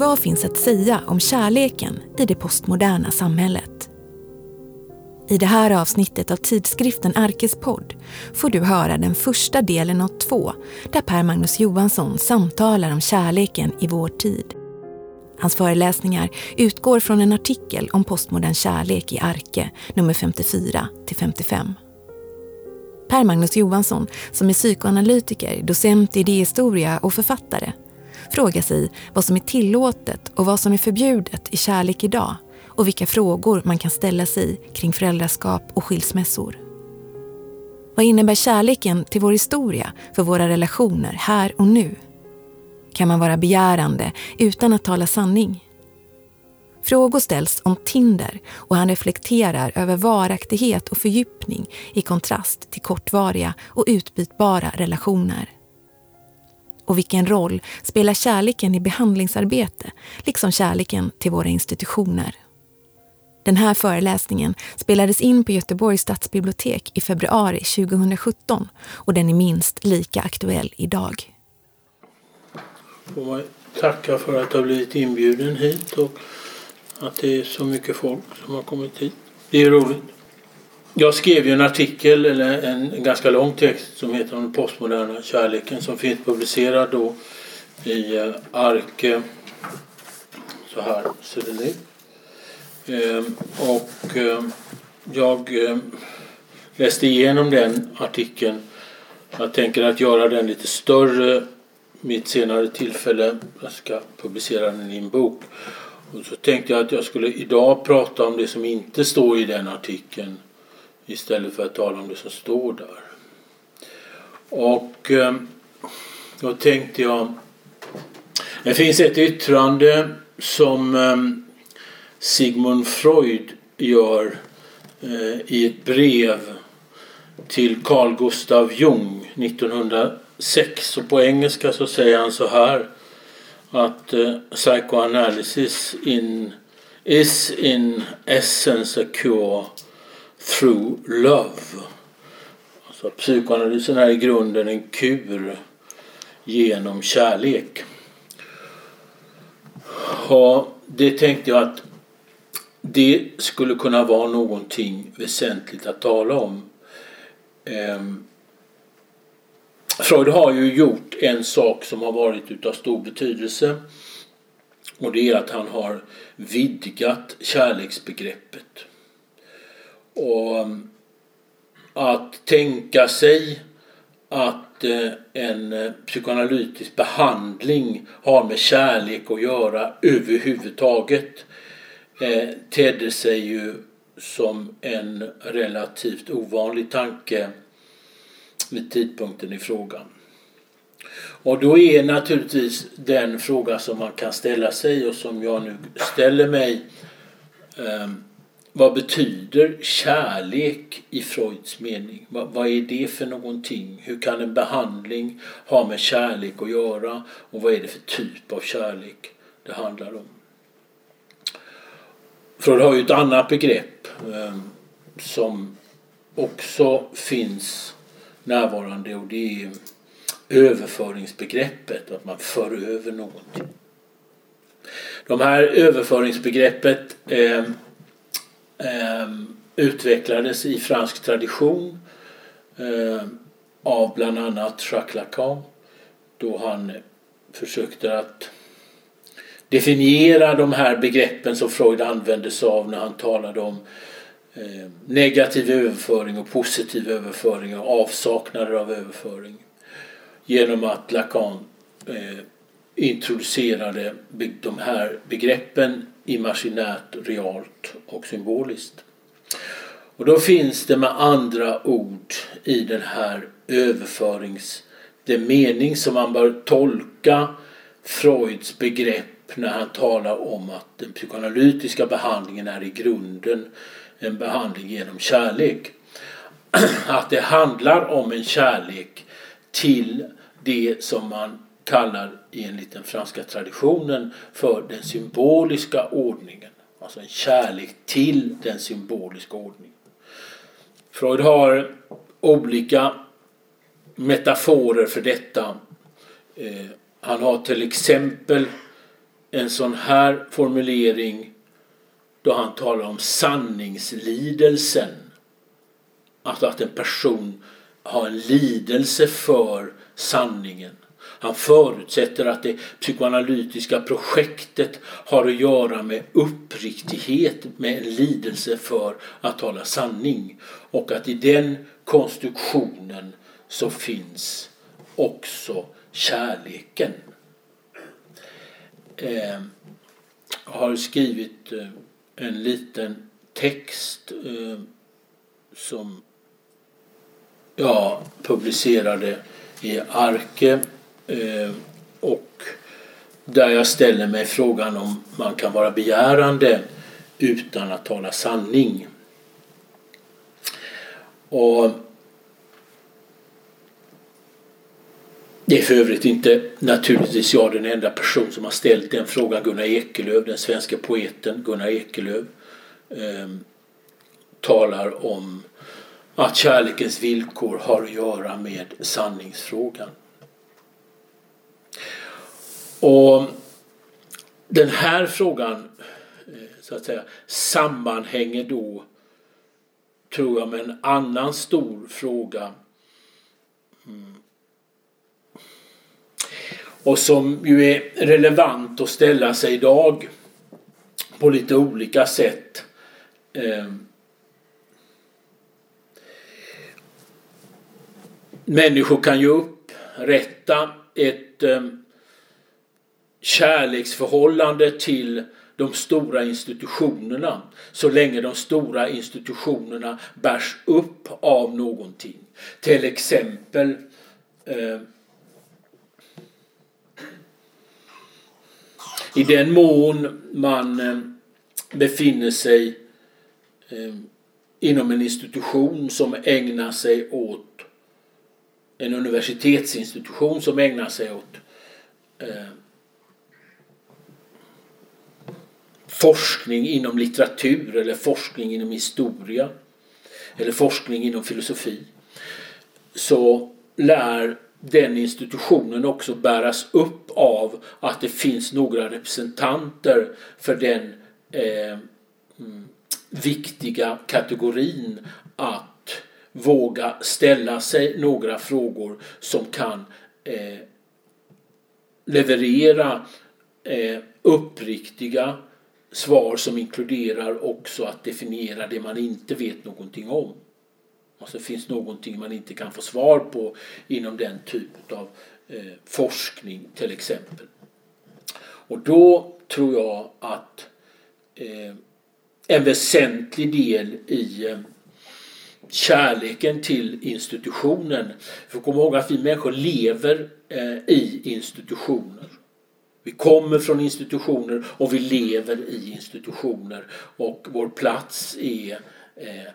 Vad finns att säga om kärleken i det postmoderna samhället? I det här avsnittet av tidskriften Arkes podd får du höra den första delen av två där Per Magnus Johansson samtalar om kärleken i vår tid. Hans föreläsningar utgår från en artikel om postmodern kärlek i Arke, nummer 54 till 55. Per Magnus Johansson, som är psykoanalytiker, docent i idéhistoria och författare, frågar sig vad som är tillåtet och vad som är förbjudet i kärlek idag och vilka frågor man kan ställa sig kring föräldraskap och skilsmässor. Vad innebär kärleken till vår historia för våra relationer här och nu? Kan man vara begärande utan att tala sanning? Frågor ställs om Tinder och han reflekterar över varaktighet och fördjupning i kontrast till kortvariga och utbytbara relationer. Och vilken roll spelar kärleken i behandlingsarbete, liksom kärleken till våra institutioner? Den här föreläsningen spelades in på Göteborgs stadsbibliotek i februari 2017 och den är minst lika aktuell idag. Får man tacka för att ha blivit inbjuden hit och att det är så mycket folk som har kommit hit. Det är roligt. Jag skrev ju en artikel, eller en, ganska lång text som heter om den postmoderna kärleken som finns publicerad då i eh, Arke. Så här ser den ut. Ehm, och ehm, jag ehm, läste igenom den artikeln. Jag tänker att göra den lite större vid ett senare tillfälle. Jag ska publicera den i en bok. Och så tänkte jag att jag skulle idag prata om det som inte står i den artikeln istället för att tala om det som står där. Och eh, då tänkte jag... Det finns ett yttrande som eh, Sigmund Freud gör eh, i ett brev till Carl Gustav Jung 1906. Och på engelska så säger han så här att psychoanalysis in, is in essence a cure through love. Alltså psykoanalysen är i grunden en kur genom kärlek. Och det tänkte jag att det skulle kunna vara någonting väsentligt att tala om. Ehm. Freud har ju gjort en sak som har varit utav stor betydelse. Och det är att han har vidgat kärleksbegreppet. Och um, att tänka sig att eh, en eh, psykoanalytisk behandling har med kärlek att göra överhuvudtaget eh, tedde sig ju som en relativt ovanlig tanke vid tidpunkten i frågan. Och då är naturligtvis den fråga som man kan ställa sig och som jag nu ställer mig eh, vad betyder kärlek i Freuds mening? Vad, vad, är det för någonting? Hur kan en behandling ha med kärlek att göra? Och vad är det för typ av kärlek det handlar om? Freud har ju ett annat begrepp eh, som också finns närvarande och det är överföringsbegreppet, att man för över någonting. De här överföringsbegreppet eh, Ehm, utvecklades i fransk tradition ehm, av bland annat Jacques Lacan då han försökte att definiera de här begreppen som Freud använde sig av när han talade om ehm, negativ överföring och positiv överföring och avsaknader av överföring. Genom att Lacan introducerade de här begreppen imaginärt, realt och symboliskt. Och då finns det med andra ord i den här överförings... Det mening som man bör tolka Freuds begrepp när han talar om att den psykoanalytiska behandlingen är i grunden en behandling genom kärlek. Att det handlar om en kärlek till det som man kallar enligt den franska traditionen för den symboliska ordningen. Alltså en kärlek till den symboliska ordningen. Freud har olika metaforer för detta. Eh, han har till exempel en sån här formulering då han talar om sanningslidelsen. Alltså att en person har en lidelse för sanningen. Han förutsätter att det psykoanalytiska projektet har att göra med uppriktighet, med en lidelse för att tala sanning. Och att i den konstruktionen så finns också kärleken. Eh, har skrivit eh, en liten text eh, som jag publicerade i Arke Eh, och där jag ställer mig frågan om man kan vara begärande utan att tala sanning. Och Det är för övrigt inte naturligtvis jag den enda person som har ställt den frågan. Gunnar Ekelöf, den svenska poeten Gunnar Ekelöf, eh, talar om att kärlekens villkor har att göra med sanningsfrågan. Och den här frågan eh, så att säga sammanhänger då tror jag med en annan stor fråga. Mm, och som ju är relevant att ställa sig idag på lite olika sätt. Eh, människor kan ju upprätta ett eh, kärleksförhållande till de stora institutionerna så länge de stora institutionerna bärs upp av någonting. Till exempel eh, I den mån man eh, befinner sig eh, inom en institution som ägnar sig åt en universitetsinstitution som ägnar sig åt eh, forskning inom litteratur eller forskning inom historia eller forskning inom filosofi så lär den institutionen också bäras upp av att det finns några representanter för den eh, mm, viktiga kategorin att våga ställa sig några frågor som kan eh, leverera eh, uppriktiga svar som inkluderar också att definiera det man inte vet någonting om. Alltså det finns någonting man inte kan få svar på inom den typen av eh, forskning till exempel. Och då tror jag att eh, en väsentlig del i eh, kärleken till institutionen. För kom ihåg att vi människor lever eh, i institutioner. Vi kommer från institutioner och vi lever i institutioner och vår plats är eh,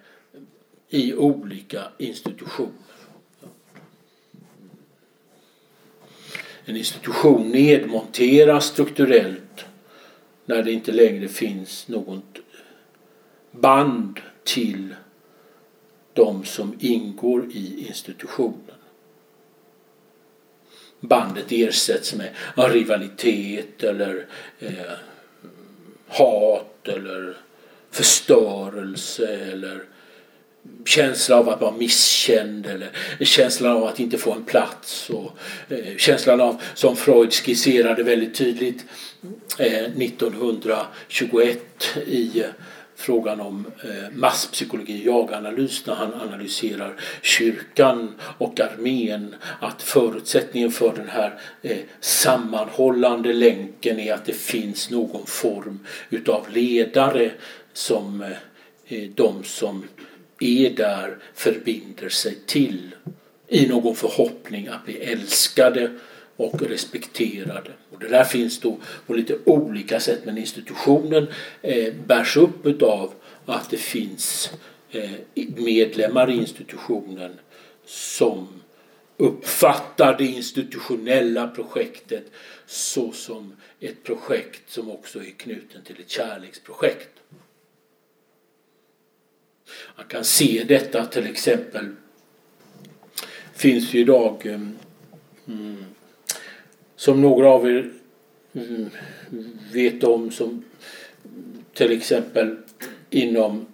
i olika institutioner. En institution nedmonteras strukturellt när det inte längre finns något band till de som ingår i institutionen. Bandet ersätts med rivalitet eller eh, hat eller förstörelse eller känsla av att vara misskänd eller känslan av att inte få en plats och eh, känslan av, som Freud skisserade väldigt tydligt eh, 1921 i eh, frågan om eh, masspsykologi, jaganalys, när han analyserar kyrkan och armén. Att förutsättningen för den här eh, sammanhållande länken är att det finns någon form utav ledare som eh, de som är där förbinder sig till i någon förhoppning att bli älskade och respekterade. Och det där finns då på lite olika sätt men institutionen eh, bärs upp utav att det finns eh, medlemmar i institutionen som uppfattar det institutionella projektet såsom ett projekt som också är knuten till ett kärleksprojekt. Man kan se detta till exempel finns ju idag eh, mm, som några av er mm, vet om som till exempel inom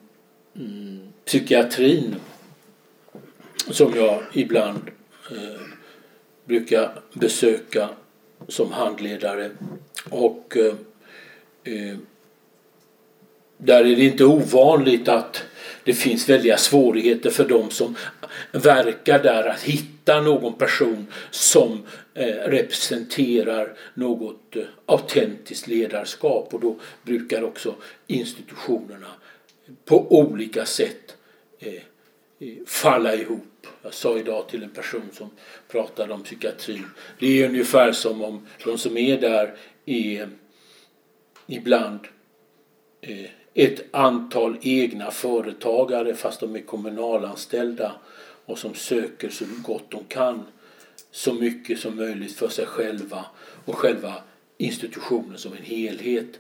mm, psykiatrin som jag ibland eh, brukar besöka som handledare. Och eh, eh där är det inte ovanligt att det finns väldiga svårigheter för de som verkar där att hitta någon person som eh, representerar något eh, autentiskt ledarskap och då brukar också institutionerna på olika sätt eh, falla ihop. Jag sa idag till en person som pratade om psykiatrin. Det är ungefär som om de som är där är ibland ett antal egna företagare fast de är kommunalanställda och som söker så gott de kan så mycket som möjligt för sig själva och själva institutionen som en helhet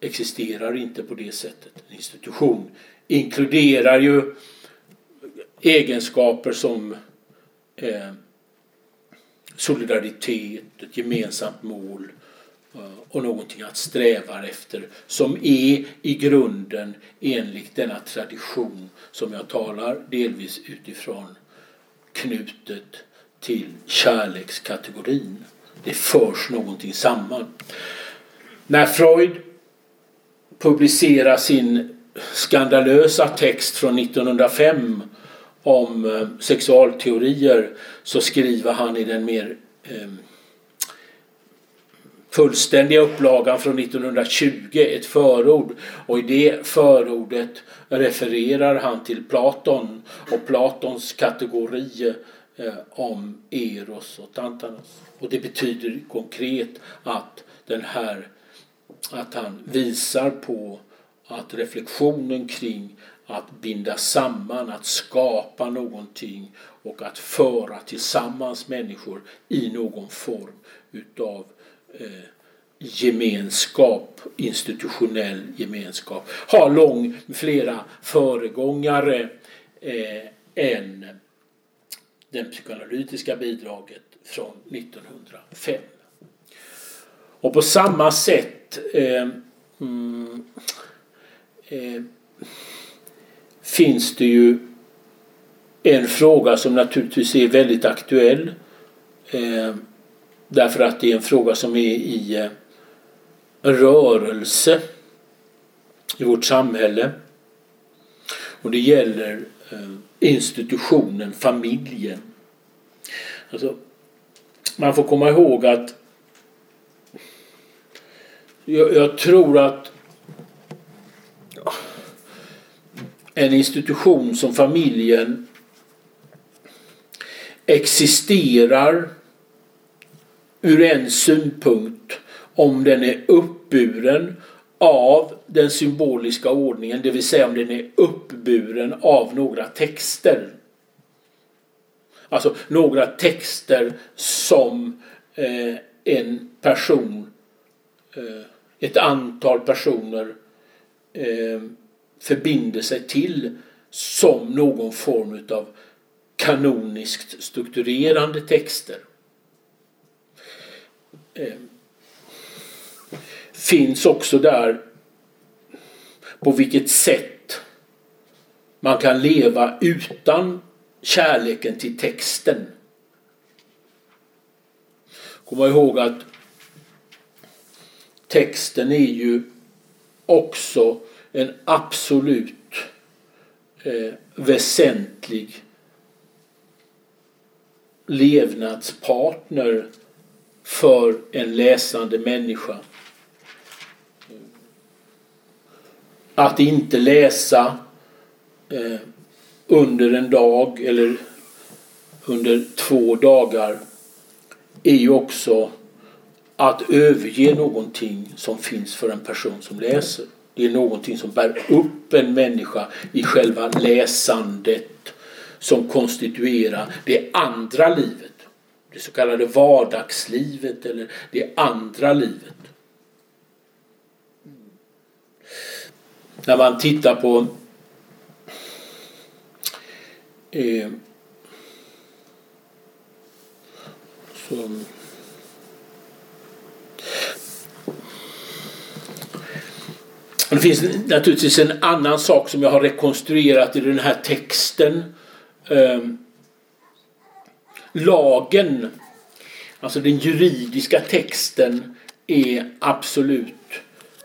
existerar inte på det sättet. En institution inkluderar ju egenskaper som eh, solidaritet, ett gemensamt mål, Eh, och någonting att sträva efter som är i grunden enligt denna tradition som jag talar delvis utifrån knutet till kärlekskategorin. Det förs någonting samman. När Freud publicerar sin skandalösa text från 1905 om eh, sexualteorier så skriver han i den mer eh, fullständiga upplagan från 1920 ett förord och i det förordet refererar han till Platon och Platons kategori eh, om Eros och Tantanos. Och det betyder konkret att den här att han visar på att reflektionen kring att binda samman, att skapa någonting och att föra tillsammans människor i någon form utav Eh, gemenskap, institutionell gemenskap, har lång, flera föregångare eh, än det psykoanalytiska bidraget från 1905. Och på samma sätt eh, mm, eh, finns det ju en fråga som naturligtvis är väldigt aktuell eh, Därför att det är en fråga som är i eh, rörelse i vårt samhälle. Och det gäller eh, institutionen familjen. Alltså, man får komma ihåg att jag, jag tror att en institution som familjen existerar ur en synpunkt om den är uppburen av den symboliska ordningen, det vill säga om den är uppburen av några texter. Alltså några texter som eh, en person, eh, ett antal personer eh, förbinder sig till som någon form av kanoniskt strukturerande texter eh, finns också där på vilket sätt man kan leva utan kärleken till texten. Kom ihåg att texten är ju också en absolut eh, väsentlig levnadspartner för en läsande människa. Att inte läsa eh, under en dag eller under två dagar är ju också att överge någonting som finns för en person som läser. Det är någonting som bär upp en människa i själva läsandet som konstituerar det andra livet det så kallade vardagslivet eller det andra livet. När man tittar på eh, så, Det finns naturligtvis en annan sak som jag har rekonstruerat i den här texten. Um, lagen, alltså den juridiska texten, är absolut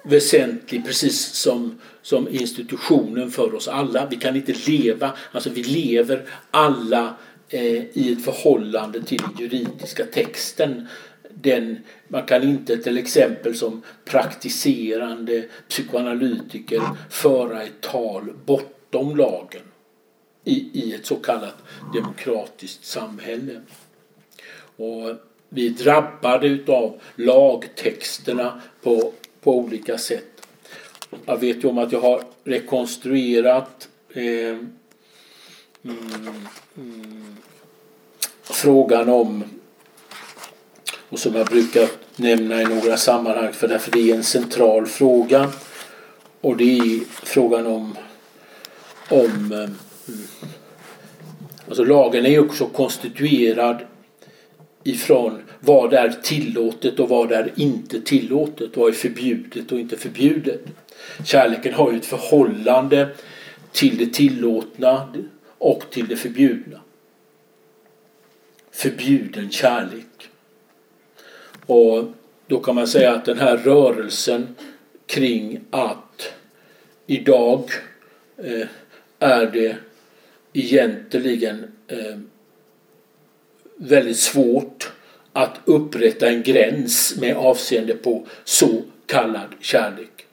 väsentlig precis som, som institutionen för oss alla. Vi kan inte leva, alltså vi lever alla eh, i ett förhållande till den juridiska texten. Den, man kan inte till exempel som praktiserande psykoanalytiker föra ett tal bortom lagen i, i ett så kallat demokratiskt samhälle. Och vi är drabbade utav lagtexterna på, på olika sätt. Jag vet ju om att jag har rekonstruerat eh, mm, mm, frågan om och som jag brukar nämna i några sammanhang för därför det är en central fråga och det är frågan om om eh, Alltså lagen är ju också konstituerad ifrån vad är tillåtet och vad är inte tillåtet. Vad är förbjudet och inte förbjudet. Kärleken har ju ett förhållande till det tillåtna och till det förbjudna. Förbjuden kärlek. Och då kan man säga att den här rörelsen kring att idag eh, är det egentligen eh, väldigt svårt att upprätta en gräns med avseende på så kallad kärlek.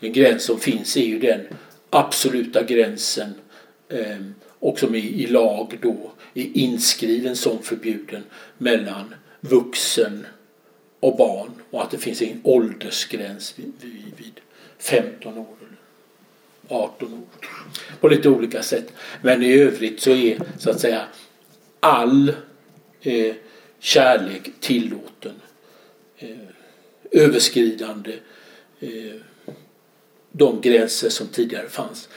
Den gräns som finns är ju den absoluta gränsen eh, och som i, i lag då är inskriven som förbjuden mellan vuxen och barn och att det finns en åldersgräns vid, vid, vid 15 år 18 år. På lite olika sätt. Men i övrigt så är så att säga all eh, kärlek tillåten. Eh, överskridande eh, de gränser som tidigare fanns.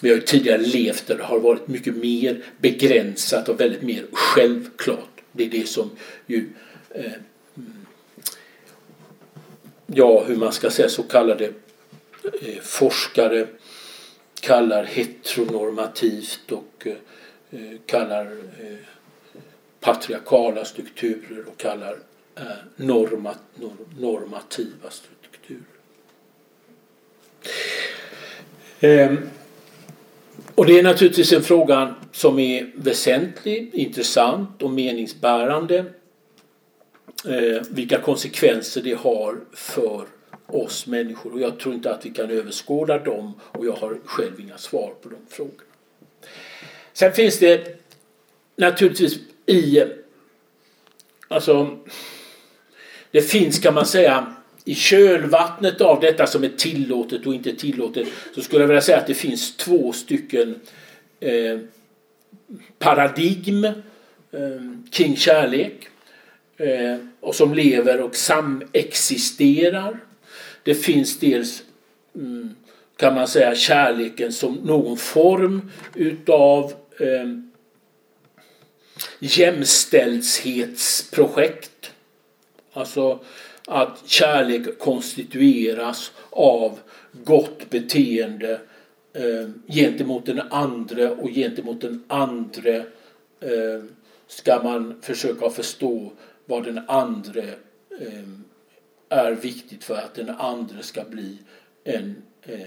Vi har ju tidigare levt där det har varit mycket mer begränsat och väldigt mer självklart. Det är det som ju eh, mm, ja, hur man ska säga så kallade eh, forskare kallar heteronormativt och eh, eh, kallar eh, patriarkala strukturer och kallar normativa strukturer. Ehm, och det är naturligtvis en fråga som är väsentlig, intressant och meningsbärande. Vilka konsekvenser det har för oss människor. Och jag tror inte att vi kan överskåda dem. Och jag har själv inga svar på de frågorna. Sen finns det naturligtvis i alltså det finns kan man säga i kölvattnet av detta som är tillåtet och inte tillåtet så skulle jag vilja säga att det finns två stycken eh, paradigm eh, kring kärlek eh, och som lever och samexisterar det finns dels mm, kan man säga kärleken som någon form utav eh, jämställdhetsprojekt. Alltså att kärlek konstitueras av gott beteende eh, gentemot den andra och gentemot den andra eh, ska man försöka förstå vad den andra eh, är viktigt för att den andra ska bli en eh,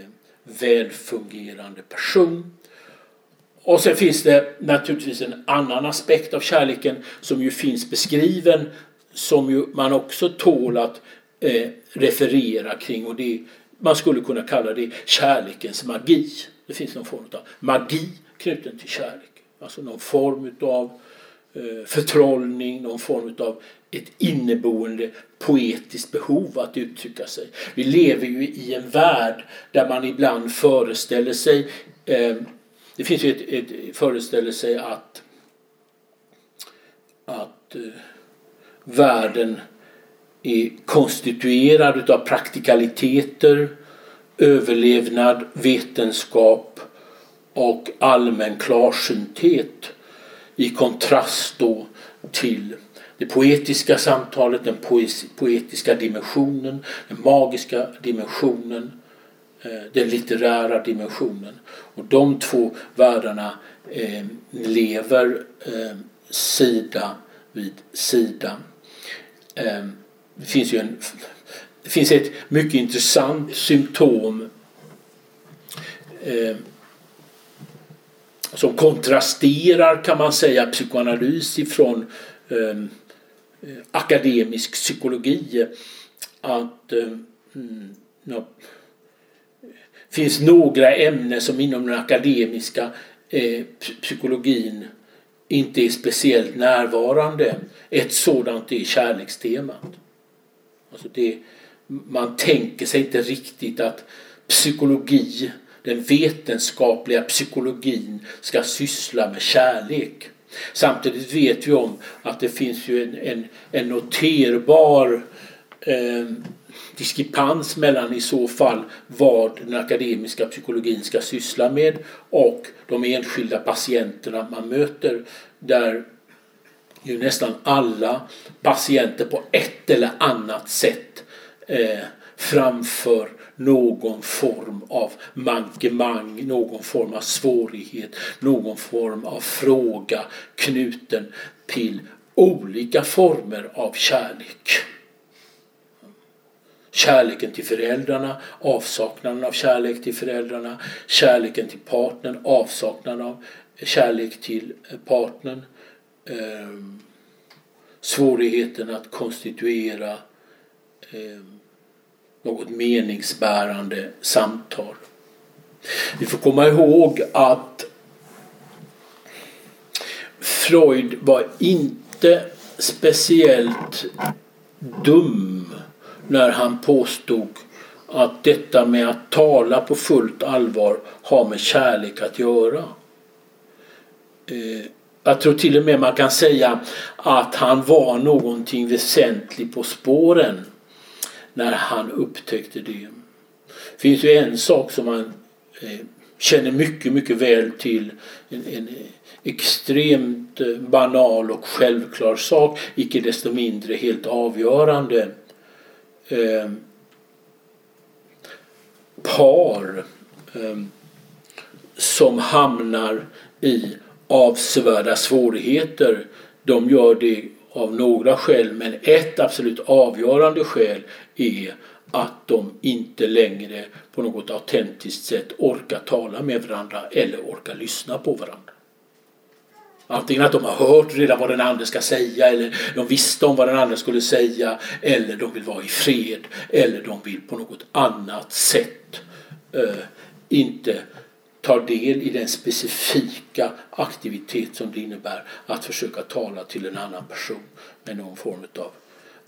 välfungerande person. Och sen finns det naturligtvis en annan aspekt av kärleken som ju finns beskriven som ju man också tål att eh, referera kring och det man skulle kunna kalla det kärlekens magi. Det finns någon form av magi knuten till kärlek. Alltså någon form av eh, förtrollning, någon form av ett inneboende poetiskt behov att uttrycka sig. Vi lever ju i en värld där man ibland föreställer sig eh, det finns ju ett, ett föreställer sig att att eh, världen är konstituerad utav praktikaliteter, överlevnad, vetenskap och allmän klarsynthet i kontrast då till det poetiska samtalet, den poetiska dimensionen, den magiska dimensionen eh, den litterära dimensionen. Och de två världarna eh, lever eh, sida vid sida. Det finns ju en, det finns ett mycket intressant symptom som kontrasterar kan man säga psykoanalys ifrån Eh, akademisk psykologi. Att eh, mm, finns några ämnen som inom den akademiska eh, psykologin inte är speciellt närvarande. Ett sådant är kärlekstemat. Alltså det, man tänker sig inte riktigt att psykologi, den vetenskapliga psykologin ska syssla med kärlek. Samtidigt vet vi om att det finns ju en, en, en noterbar eh, diskrepans mellan i så fall vad den akademiska psykologin ska syssla med och de enskilda patienterna man möter där ju nästan alla patienter på ett eller annat sätt eh, framför någon form av mankemang, någon form av svårighet, någon form av fråga knuten till olika former av kärlek. Kärleken till föräldrarna, avsaknaden av kärlek till föräldrarna, kärleken till partnern, avsaknaden av kärlek till eh, partnern. Eh, svårigheten att konstituera eh, något meningsbärande samtal. Vi får komma ihåg att Freud var inte speciellt dum när han påstod att detta med att tala på fullt allvar har med kärlek att göra. Eh, jag tror till och med man kan säga att han var någonting väsentligt på spåren när han upptäckte det. Det finns ju en sak som man eh, känner mycket, mycket väl till. En, en extremt eh, banal och självklar sak, icke desto mindre helt avgörande. Eh, par eh, som hamnar i avsevärda svårigheter. De gör det av några skäl men ett absolut avgörande skäl är att de inte längre på något autentiskt sätt orkar tala med varandra eller orkar lyssna på varandra. Antingen att de har hört redan vad den andra ska säga eller de visste om vad den andra skulle säga eller de vill vara i fred eller de vill på något annat sätt eh, inte ta del i den specifika aktivitet som det innebär att försöka tala till en annan person med någon form av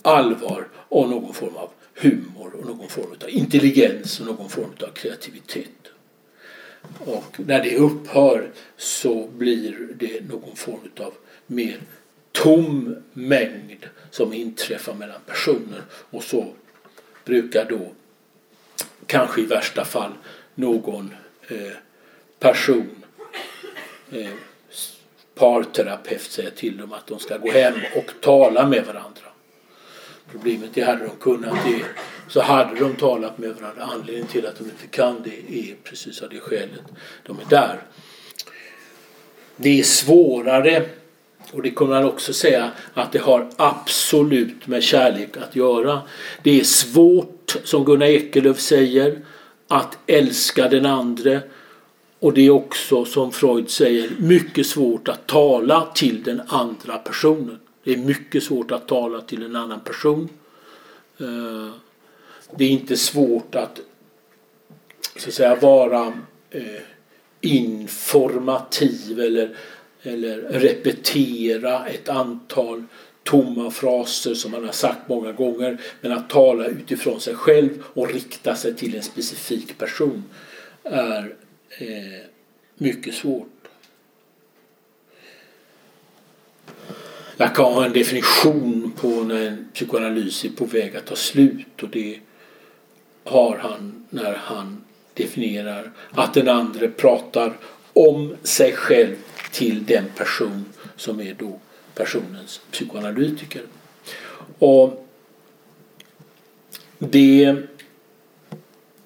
allvar och någon form av humor och någon form av intelligens och någon form av kreativitet. Och när det upphör så blir det någon form av mer tom mängd som inträffar mellan personer och så brukar då kanske i värsta fall någon eh, person, eh, parterapeut säga till dem att de ska gå hem och tala med varandra. Problemet det hade de kunnat det så hade de talat med varandra. Anledningen till att de inte kan det är precis av det skälet de är där. Det är svårare och det kommer man också säga att det har absolut med kärlek att göra. Det är svårt, som Gunnar Ekelöf säger, att älska den andre och det är också, som Freud säger, mycket svårt att tala till den andra personen. Det är mycket svårt att tala till en annan person. Eh, det är inte svårt att, så att säga, vara eh, informativ eller, eller repetera ett antal tomma fraser som man har sagt många gånger. Men att tala utifrån sig själv och rikta sig till en specifik person är eh, mycket svårt. Lacan har en definition på när en psykoanalys är på väg att ta slut och det har han när han definierar att den andra pratar om sig själv till den person som är då personens psykoanalytiker. Och det,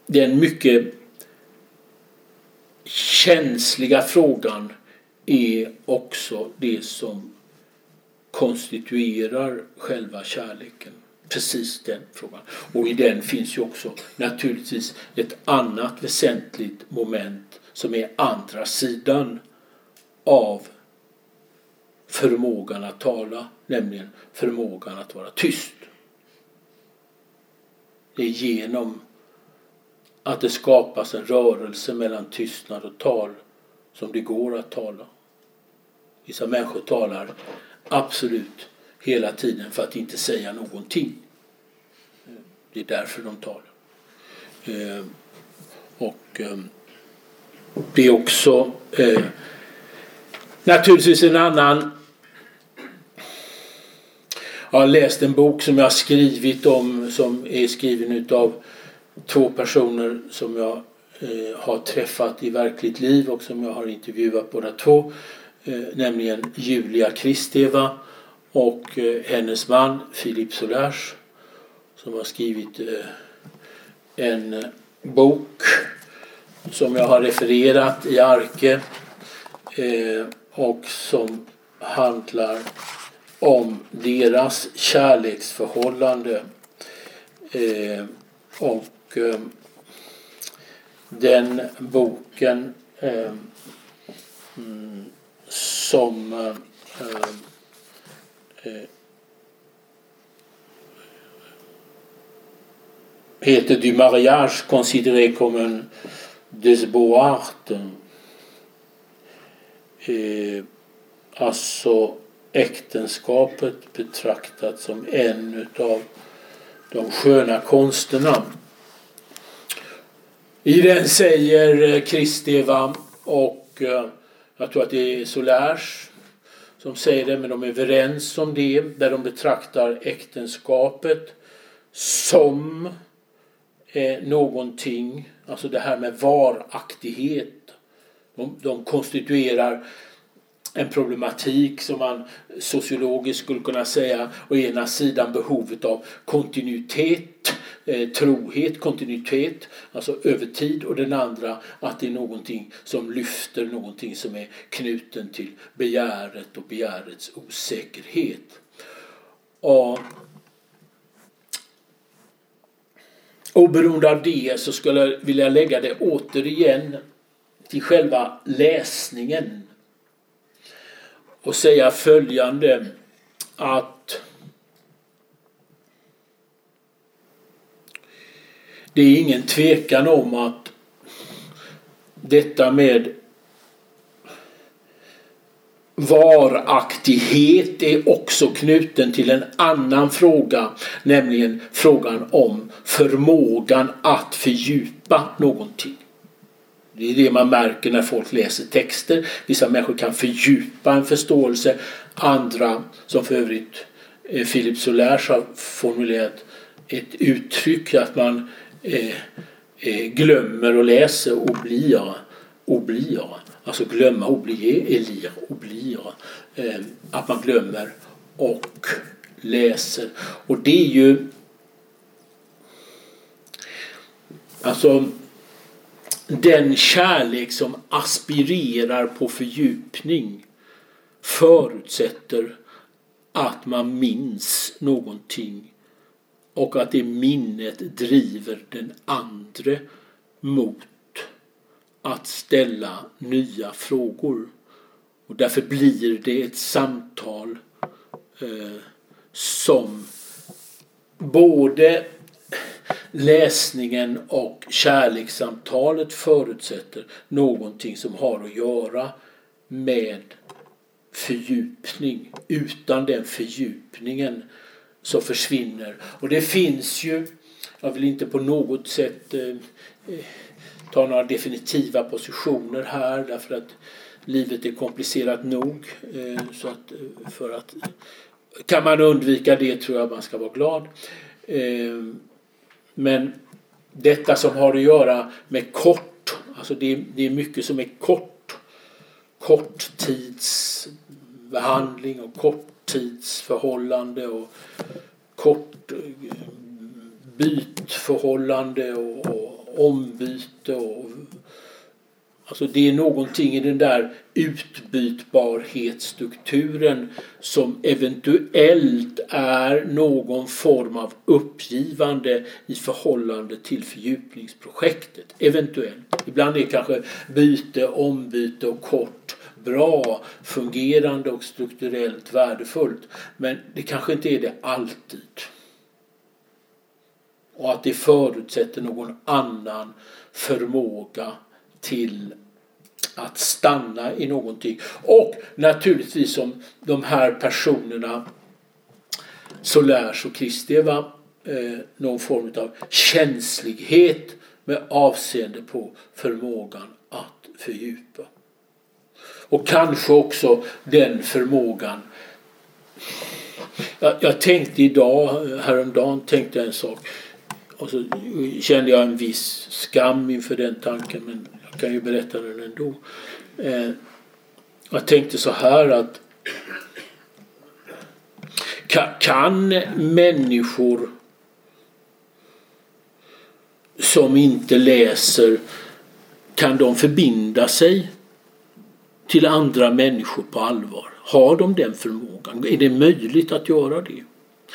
det är en mycket känsliga frågan är också det som konstituerar själva kärleken. Precis den frågan. Och i den finns ju också naturligtvis ett annat väsentligt moment som är andra sidan av förmågan att tala, nämligen förmågan att vara tyst. Det är genom att det skapas en rörelse mellan tystnad och tal som det går att tala. Vissa människor talar absolut hela tiden för att inte säga någonting. Det är därför de talar. Eh, och ehm, det är också eh, naturligtvis en annan jag har läst en bok som jag har skrivit om som är skriven av två personer som jag eh, har träffat i verkligt liv och som jag har intervjuat båda två. Eh, nämligen Julia Kristeva och eh, hennes man Philip Solage som har skrivit eh, en bok som jag har refererat i Arke och som handlar om deras kärleksförhållande. Och den boken mm, som eh, eh, eh, heter Du mariage considéré comme un des beaux Eh, alltså äktenskapet betraktat som en av de sköna konsterna. I den säger eh, Kristeva och eh, jag tror att det är Solers som säger det, men de är överens om det, där de betraktar äktenskapet som eh, någonting, alltså det här med varaktighet. De, de konstituerar en problematik som man sociologiskt skulle kunna säga å ena sidan behovet av kontinuitet, eh, trohet, kontinuitet, alltså över tid och den andra att det är någonting som lyfter, någonting som är knuten till begäret och begärets osäkerhet. Och Oberoende av det så skulle jag vilja lägga det återigen till själva läsningen och säga följande att det är ingen tvekan om att detta med varaktighet är också knuten till en annan fråga, nämligen frågan om förmågan att fördjupa någonting. Det är det man märker när folk läser texter. Vissa människor kan fördjupa en förståelse. Andra, som för övrigt eh, Philip Solers har formulerat ett uttryck att man Eh, eh, glömmer och glömmer och läser alltså och blir. Alltså glömma, oublier, elir, och blir. att man glömmer och läser. Och det är ju Alltså den kärlek som aspirerar på fördjupning förutsätter att man minns någonting och att det minnet driver den andre mot att ställa nya frågor. Och därför blir det ett samtal eh, som både läsningen och kärlekssamtalet förutsätter någonting som har att göra med fördjupning. Utan den fördjupningen som försvinner. Och det finns ju, jag vill inte på något sätt eh, eh, ta några definitiva positioner här därför att livet är komplicerat nog. Eh, så att, eh, för att, eh, kan man undvika det tror jag man ska vara glad. Eh, men detta som har att göra med kort, alltså det, det är mycket som är kort, korttidsbehandling och kort korttidsförhållande och kort eh, bytförhållande och, och ombyte och Alltså det är någonting i den där utbytbarhetsstrukturen som eventuellt är någon form av uppgivande i förhållande till fördjupningsprojektet. Eventuellt. Ibland är kanske byte, ombyte och kort bra, fungerande och strukturellt värdefullt. Men det kanske inte är det alltid. Och att det förutsätter någon annan förmåga till att stanna i någonting. Och naturligtvis som de här personerna Solers och Kristi va, eh, någon form av känslighet med avseende på förmågan att fördjupa. Och kanske också den förmågan jag, jag tänkte idag, häromdagen tänkte jag en sak. Och så kände jag en viss skam inför den tanken men jag kan ju berätta den ändå. Eh, jag tänkte så här att kan människor som inte läser, kan de förbinda sig till andra människor på allvar? Har de den förmågan? Är det möjligt att göra det?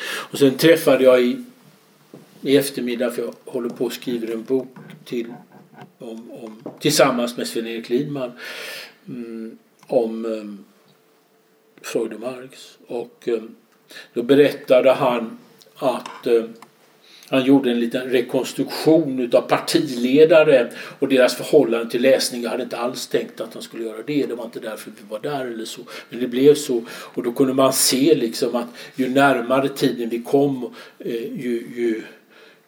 Och sen träffade jag i, i eftermiddag, för jag håller på att skriva en bok till, om, om, tillsammans med Sven-Erik Lidman mm, om um, Freud och Marx. Och um, då berättade han att um, han gjorde en liten rekonstruktion utav partiledare och deras förhållande till läsning. Jag hade inte alls tänkt att han skulle göra det. Det var inte därför vi var där eller så. Men det blev så. Och då kunde man se liksom att ju närmare tiden vi kom eh, ju, ju,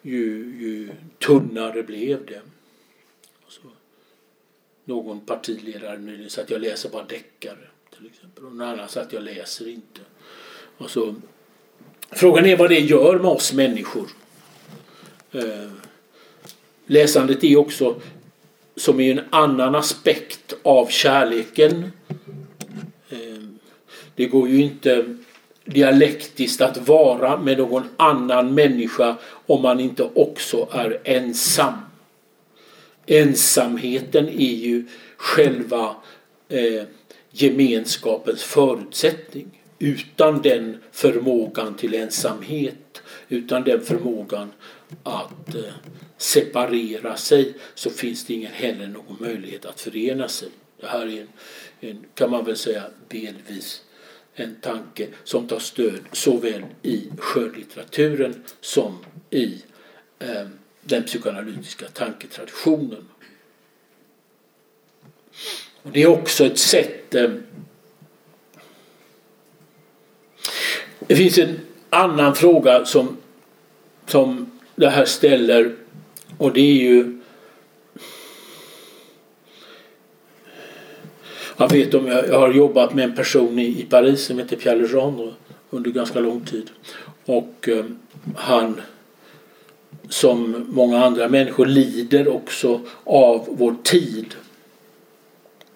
ju, ju tunnare blev det. Någon partiledare nyligen sa att jag läser bara deckare. Till exempel. Och någon annan sa att jag läser inte. Och så, frågan är vad det gör med oss människor. Eh, läsandet är också som är en annan aspekt av kärleken. Eh, det går ju inte dialektiskt att vara med någon annan människa om man inte också är ensam. Ensamheten är ju själva eh, gemenskapens förutsättning. Utan den förmågan till ensamhet, utan den förmågan att eh, separera sig så finns det ingen heller någon möjlighet att förena sig. Det här är en, en, kan man väl säga delvis en tanke som tar stöd såväl i skönlitteraturen som i eh, den psykoanalytiska tanketraditionen. Och det är också ett sätt eh, Det finns en annan fråga som, som det här ställer och det är ju Jag vet om jag, jag har jobbat med en person i, i Paris som heter Pierre Legendre under ganska lång tid. Och eh, han som många andra människor lider också av vår tid.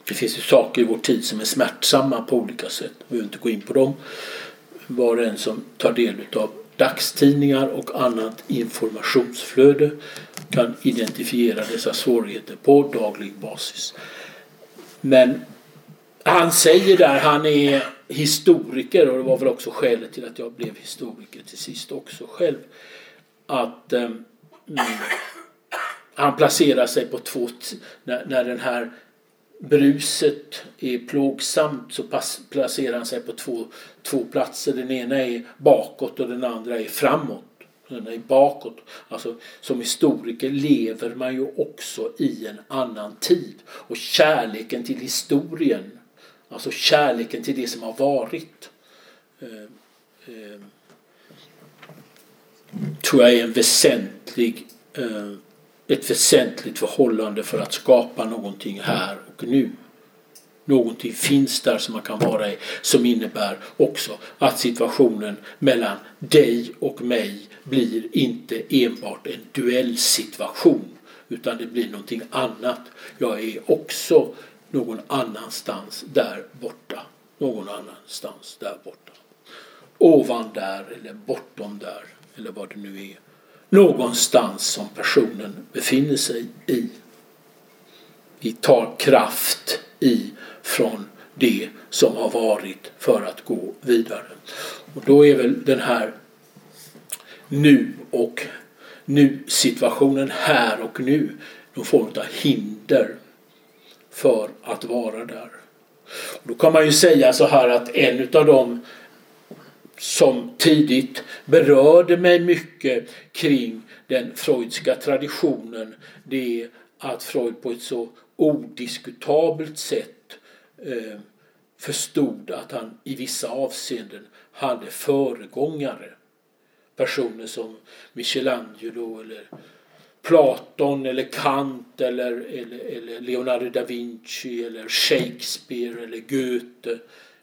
Det finns ju saker i vår tid som är smärtsamma på olika sätt. Vi behöver inte gå in på dem. Var och en som tar del av dagstidningar och annat informationsflöde kan identifiera dessa svårigheter på daglig basis. Men han säger där, han är historiker och det var väl också skälet till att jag blev historiker till sist också själv. Att eh, han placerar sig på två, när, när den här bruset är plågsamt så placerar han sig på två, två platser. Den ena är bakåt och den andra är framåt. Den är bakåt. Alltså, som historiker lever man ju också i en annan tid. Och kärleken till historien, alltså kärleken till det som har varit, eh, eh, tror jag är en väsentlig eh, ett väsentligt förhållande för att skapa någonting här och nu. Någonting finns där som man kan vara i som innebär också att situationen mellan dig och mig blir inte enbart en duellsituation utan det blir någonting annat. Jag är också någon annanstans där borta. Någon annanstans där borta. Ovan där eller bortom där eller vad det nu är någonstans som personen befinner sig i. vi tar kraft i från det som har varit för att gå vidare. Och då är väl den här nu och nu-situationen här och nu någon form av hinder för att vara där. Och då kan man ju säga så här att en av dem som tidigt berörde mig mycket kring den freudska traditionen det är att Freud på ett så odiskutabelt sätt eh, förstod att han i vissa avseenden hade föregångare. Personer som Michelangelo eller Platon eller Kant eller, eller, eller Leonardo da Vinci eller Shakespeare eller Goethe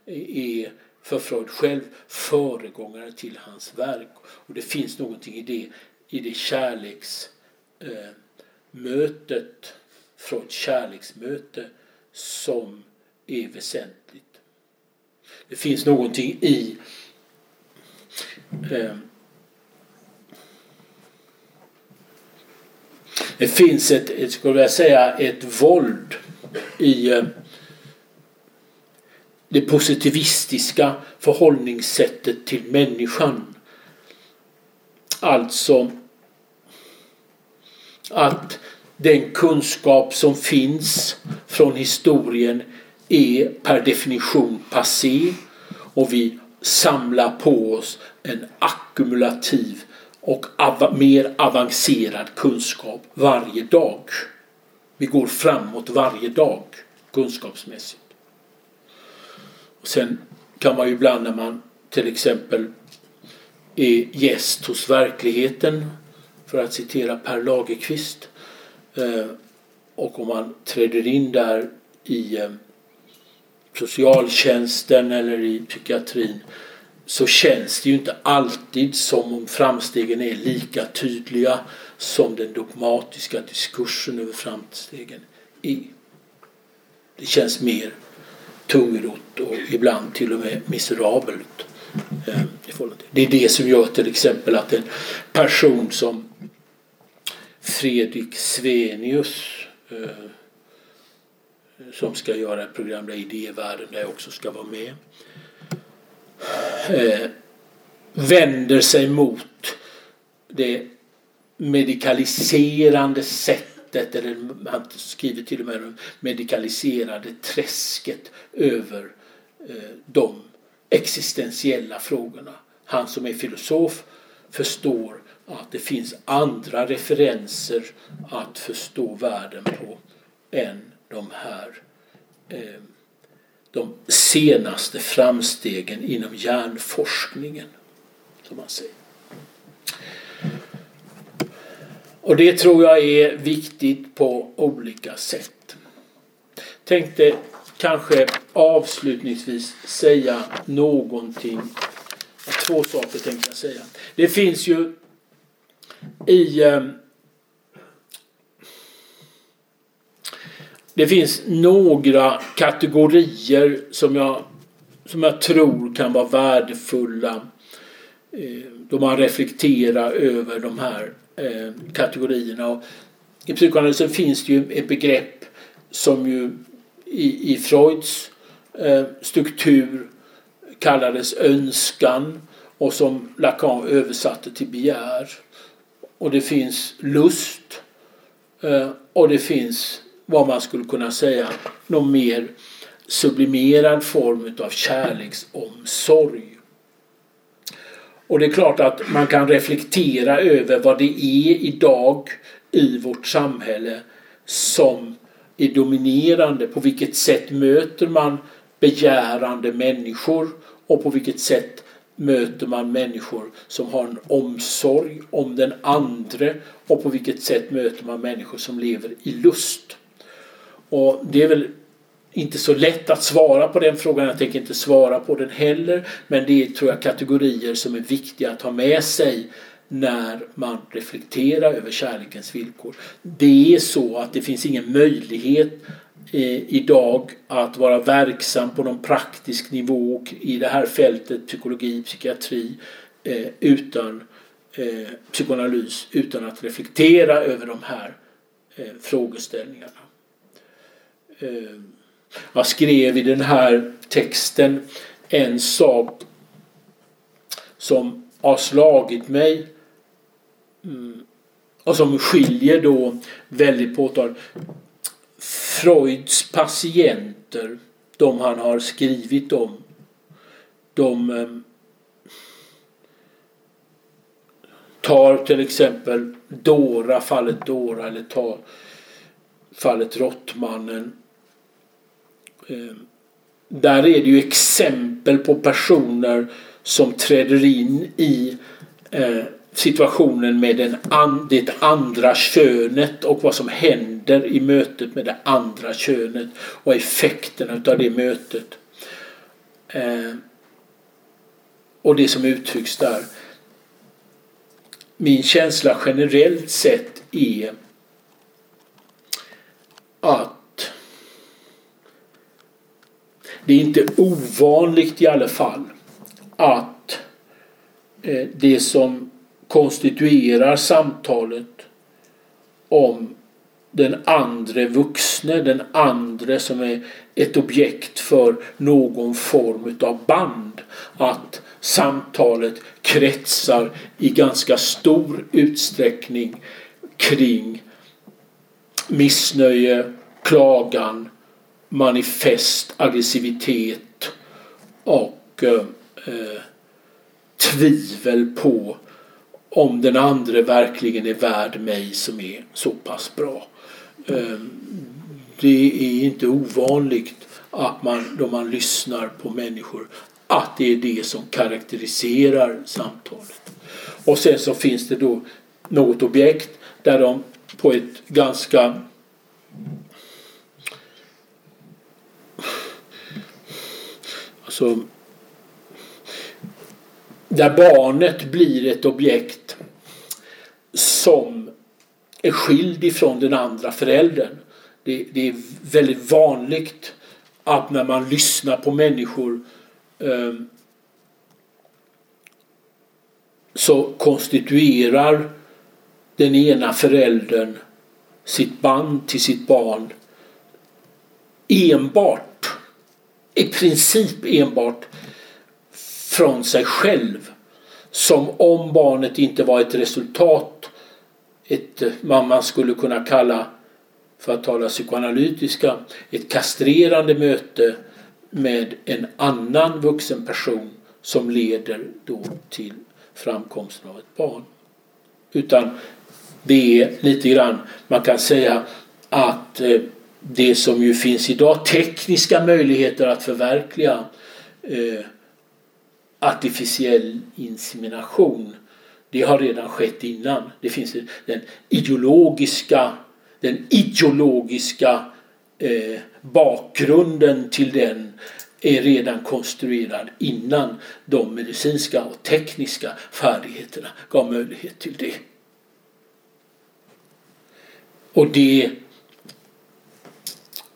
är för Freud själv föregångare till hans verk. Och det finns någonting i det, i det kärleksmötet, eh, Freuds kärleksmöte som är väsentligt. Det finns någonting i eh, Det finns ett, ett skulle jag säga, ett våld i eh, det positivistiska förhållningssättet till människan. Alltså att den kunskap som finns från historien är per definition passé och vi samlar på oss en ackumulativ och av mer avancerad kunskap varje dag. Vi går framåt varje dag kunskapsmässigt. Och sen kan man ju ibland när man till exempel är gäst hos verkligheten för att citera Per Lagerkvist eh, och om man träder in där i eh, socialtjänsten eller i psykiatrin så känns det ju inte alltid som om framstegen är lika tydliga som den dogmatiska diskursen över framstegen är. Det känns mer tungrot och ibland till och med miserabelt. Eh, det är det som gör till exempel att en person som Fredrik Svenius eh, som ska göra ett program där idévärlden där jag också ska vara med eh, vänder sig mot det medikaliserande sättet eller han skriver till och med det medikaliserade träsket över eh, de existentiella frågorna. Han som är filosof förstår att det finns andra referenser att förstå världen på än de här eh, de senaste framstegen inom hjärnforskningen. Som man säger. Och det tror jag är viktigt på olika sätt. Tänkte kanske avslutningsvis säga någonting. Två saker tänkte jag säga. Det finns ju i eh, Det finns några kategorier som jag, som jag tror kan vara värdefulla eh, då man reflekterar över de här eh, kategorierna. Och I psykoanalysen finns det ju ett begrepp som ju i, i Freuds eh, struktur kallades önskan och som Lacan översatte till begär. Och det finns lust och det finns vad man skulle kunna säga någon mer sublimerad form av kärleksomsorg. Och det är klart att man kan reflektera över vad det är idag i vårt samhälle som är dominerande. På vilket sätt möter man begärande människor och på vilket sätt möter man människor som har en omsorg om den andre och på vilket sätt möter man människor som lever i lust. Och det är väl inte så lätt att svara på den frågan. Jag tänker inte svara på den heller. Men det är tror jag kategorier som är viktiga att ha med sig när man reflekterar över kärlekens villkor. Det är så att det finns ingen möjlighet eh, idag att vara verksam på någon praktisk nivå i det här fältet psykologi, psykiatri eh, utan eh, psykoanalys utan att reflektera över de här frågeställningarna. Eh, jag skrev i den här texten en sak som har slagit mig mm, och som skiljer då väldigt påtagligt. Freuds patienter, de han har skrivit om, de eh, tar till exempel Dora, fallet Dora eller tar fallet Råttmannen. Eh, där är det ju exempel på personer som träder in i eh, situationen med den an, det andra könet och vad som händer i mötet med det andra könet och effekterna av det mötet. Eh, och det som uttrycks där. Min känsla generellt sett är att det är inte ovanligt i alla fall att eh, det som konstituerar samtalet om den andra vuxne, den andra som är ett objekt för någon form av band. Att samtalet kretsar i ganska stor utsträckning kring missnöje, klagan, manifest aggressivitet och eh, eh, tvivel på om den andra verkligen är värd mig som är så pass bra. Eh, det är inte ovanligt att man, då man lyssnar på människor att det är det som karaktäriserar samtalet. Och sen så finns det då något objekt där de på ett ganska alltså där barnet blir ett objekt som är skild ifrån den andra föräldern. Det, det är väldigt vanligt att när man lyssnar på människor eh, så konstituerar den ena föräldern sitt band till sitt barn enbart, i princip enbart från sig själv. Som om barnet inte var ett resultat, ett, vad man skulle kunna kalla, för att tala psykoanalytiska, ett kastrerande möte med en annan vuxen person som leder då till framkomsten av ett barn. Utan det är lite grann, man kan säga att eh, det som ju finns idag, tekniska möjligheter att förverkliga eh, artificiell insemination. Det har redan skett innan. Det finns den ideologiska, den ideologiska eh, bakgrunden till den är redan konstruerad innan de medicinska och tekniska färdigheterna gav möjlighet till det. Och det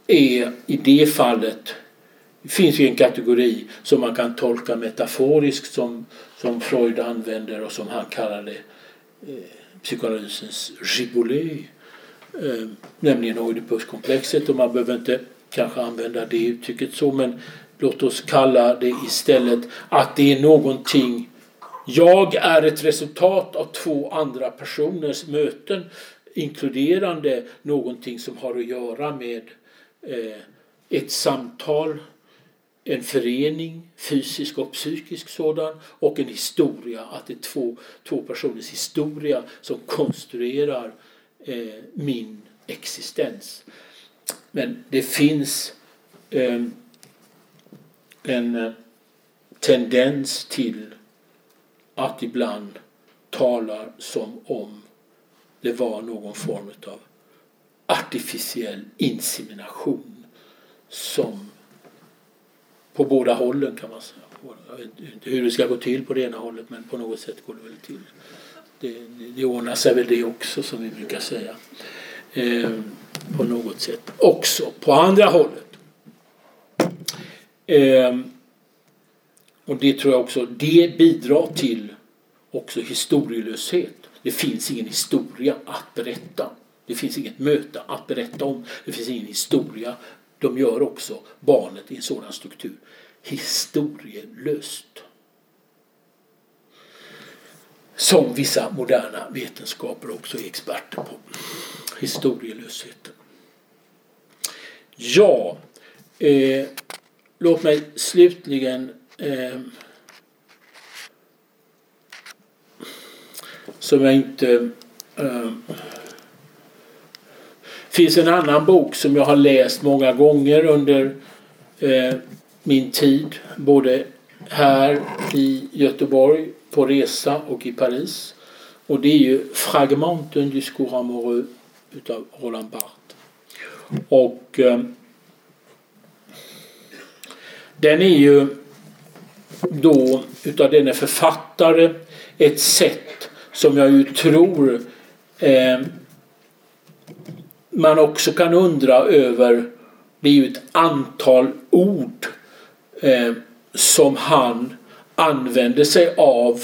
är i det fallet det finns ju en kategori som man kan tolka metaforiskt som, som Freud använder och som han kallar det eh, psykoanalysens gibolet. Eh, nämligen Oidipuskomplexet och man behöver inte kanske använda det uttrycket så men låt oss kalla det istället att det är någonting jag är ett resultat av två andra personers möten inkluderande någonting som har att göra med Eh, ett samtal en förening, fysisk och psykisk sådan, och en historia. Att det är två, två personers historia som konstruerar eh, min existens. Men det finns ehm, eh, en tendens till att ibland tala som om det var någon form av artificiell insemination som på båda hållen kan man säga. Jag vet inte hur det ska gå till på det ena hållet men på något sätt går det väl till. Det, det ordnar sig väl det också som vi brukar säga. Eh, på något sätt också på andra hållet. Eh, och det tror jag också, det bidrar till också historielöshet. Det finns ingen historia att berätta. Det finns inget möte att berätta om. Det finns ingen historia de gör också barnet i en sådan struktur historielöst. Som vissa moderna vetenskaper också är experter på. Historielösheten. Ja, eh, låt mig slutligen eh, som jag inte eh, finns en annan bok som jag har läst många gånger under eh, min tid både här i Göteborg på resa och i Paris. Och det är ju Fragmenten du discours amoureux utav Roland Barthes. Och eh, den är ju då utav denne författare ett sätt som jag ju tror eh, man också kan undra över. Det är ju ett antal ord eh, som han använder sig av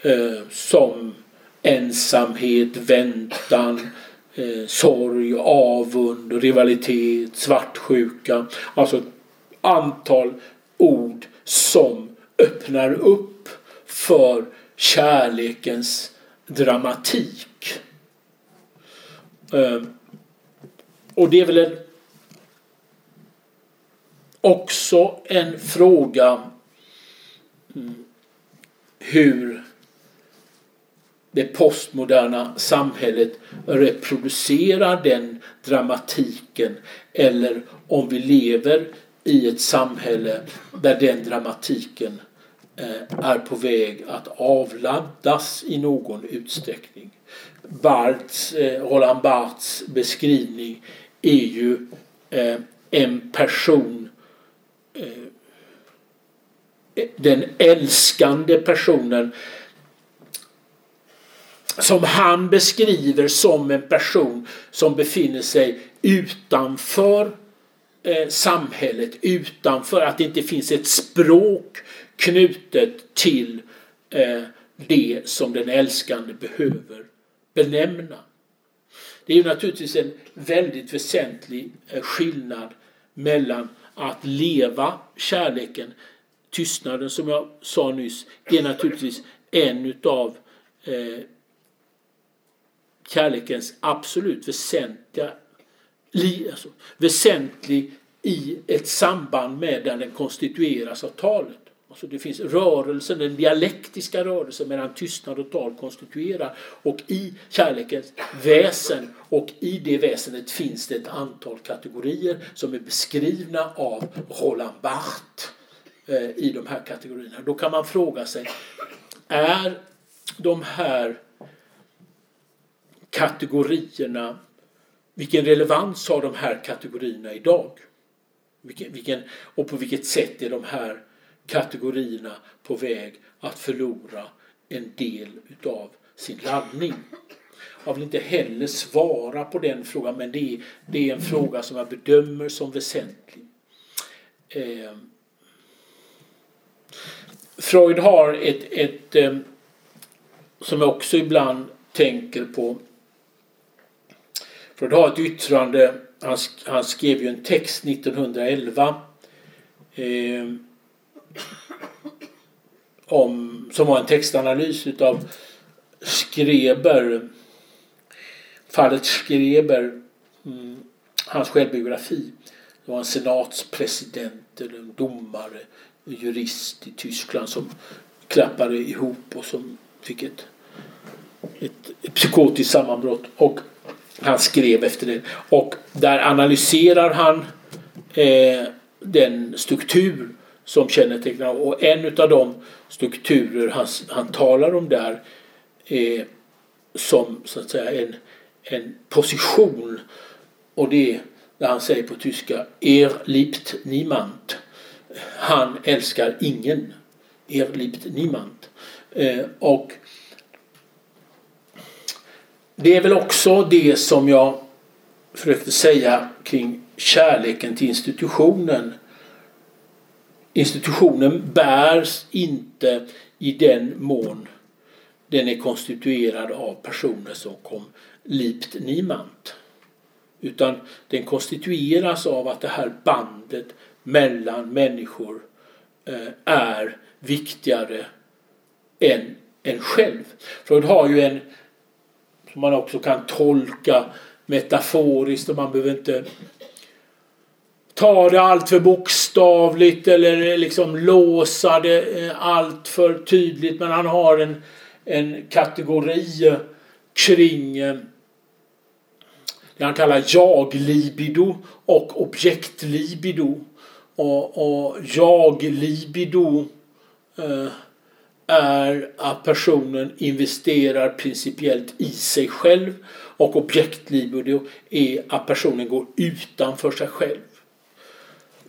eh, som ensamhet, väntan, eh, sorg, avund, rivalitet, svartsjuka. Alltså ett antal ord som öppnar upp för kärlekens dramatik. Eh, och det är väl en, också en fråga mm, hur det postmoderna samhället reproducerar den dramatiken eller om vi lever i ett samhälle där den dramatiken eh, är på väg att avladdas i någon utsträckning. Barths, eh, Roland Barths beskrivning är ju eh, en person eh, eh, den älskande personen som han beskriver som en person som befinner sig utanför eh, samhället, utanför att det inte finns ett språk knutet till eh, det som den älskande behöver benämna. Det är ju naturligtvis en väldigt väsentlig eh, skillnad mellan att leva kärleken tystnaden som jag sa nyss är naturligtvis en utav eh, kärlekens absolut väsentliga alltså, väsentlig i ett samband med där den konstitueras av talet. Alltså det finns rörelsen, den dialektiska rörelsen mellan tystnad och tal konstituerar och i kärlekens väsen och i det väsendet finns det ett antal kategorier som är beskrivna av Roland Barthes Eh, i de här kategorierna. Då kan man fråga sig, är de här kategorierna, vilken relevans har de här kategorierna idag? Vilken, vilken, och på vilket sätt är de här kategorierna på väg att förlora en del utav sin laddning? Jag vill inte heller svara på den frågan men det är, det är en fråga som jag bedömer som väsentlig. Eh, Freud har ett, ett eh, som jag också ibland tänker på. Freud har ett yttrande, han, han skrev ju en text 1911 eh, om, som var en textanalys utav Skreber, fallet Skreber, mm, hans självbiografi. Det var en senatspresident eller en domare en jurist i Tyskland som klappade ihop och som fick ett, ett, ett psykotiskt sammanbrott. Och han skrev efter det. Och där analyserar han eh, den struktur som kännetecknar och en av de strukturer han, han talar om där är som så att säga en, en position och det är när han säger på tyska Er liebt niemand han älskar ingen. Er liebt niemand. Eh, och det är väl också det som jag försökte säga kring kärleken till institutionen. Institutionen bärs inte i den mån den är konstituerad av personer som kom lipt niemand. Utan den konstitueras av att det här bandet mellan människor eh, är viktigare än en själv. Freud har ju en som man också kan tolka metaforiskt och man behöver inte ta det allt för bokstavligt eller liksom låsa det eh, allt för tydligt men han har en, en kategori kring eh, det han kallar jag-libido och objekt-libido. Och, och jag-libido eh, är att personen investerar principiellt i sig själv och objektlibido är att personen går utanför sig själv.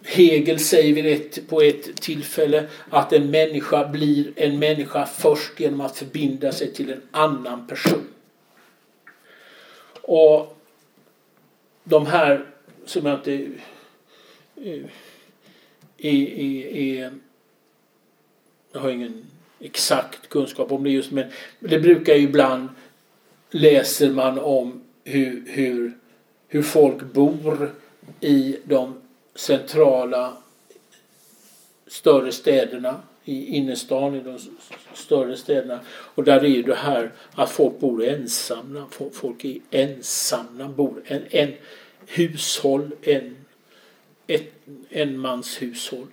Hegel säger ett, på ett tillfälle att en människa blir en människa först genom att förbinda sig till en annan person. Och de här som jag inte är, är, är jag har ingen exakt kunskap om det just men det brukar ju ibland läser man om hur, hur, hur folk bor i de centrala större städerna i innerstan i de större städerna. Och där är ju det här att folk bor ensamma. Folk är ensamma, bor en, en hushåll, en, ett enmanshushåll.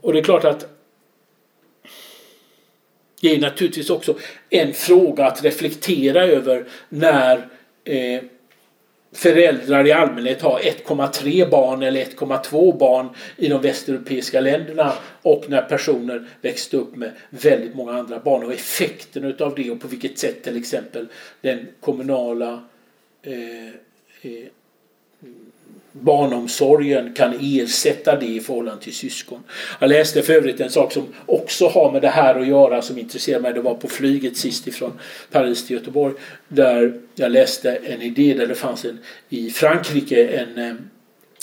Och det är klart att det är naturligtvis också en fråga att reflektera över när eh, föräldrar i allmänhet har 1,3 barn eller 1,2 barn i de västeuropeiska länderna och när personer växte upp med väldigt många andra barn och effekten utav det och på vilket sätt till exempel den kommunala eh, eh, barnomsorgen kan ersätta det i förhållande till syskon. Jag läste för övrigt en sak som också har med det här att göra som intresserar mig. Det var på flyget sist ifrån Paris till Göteborg där jag läste en idé där det fanns en, i Frankrike en, eh,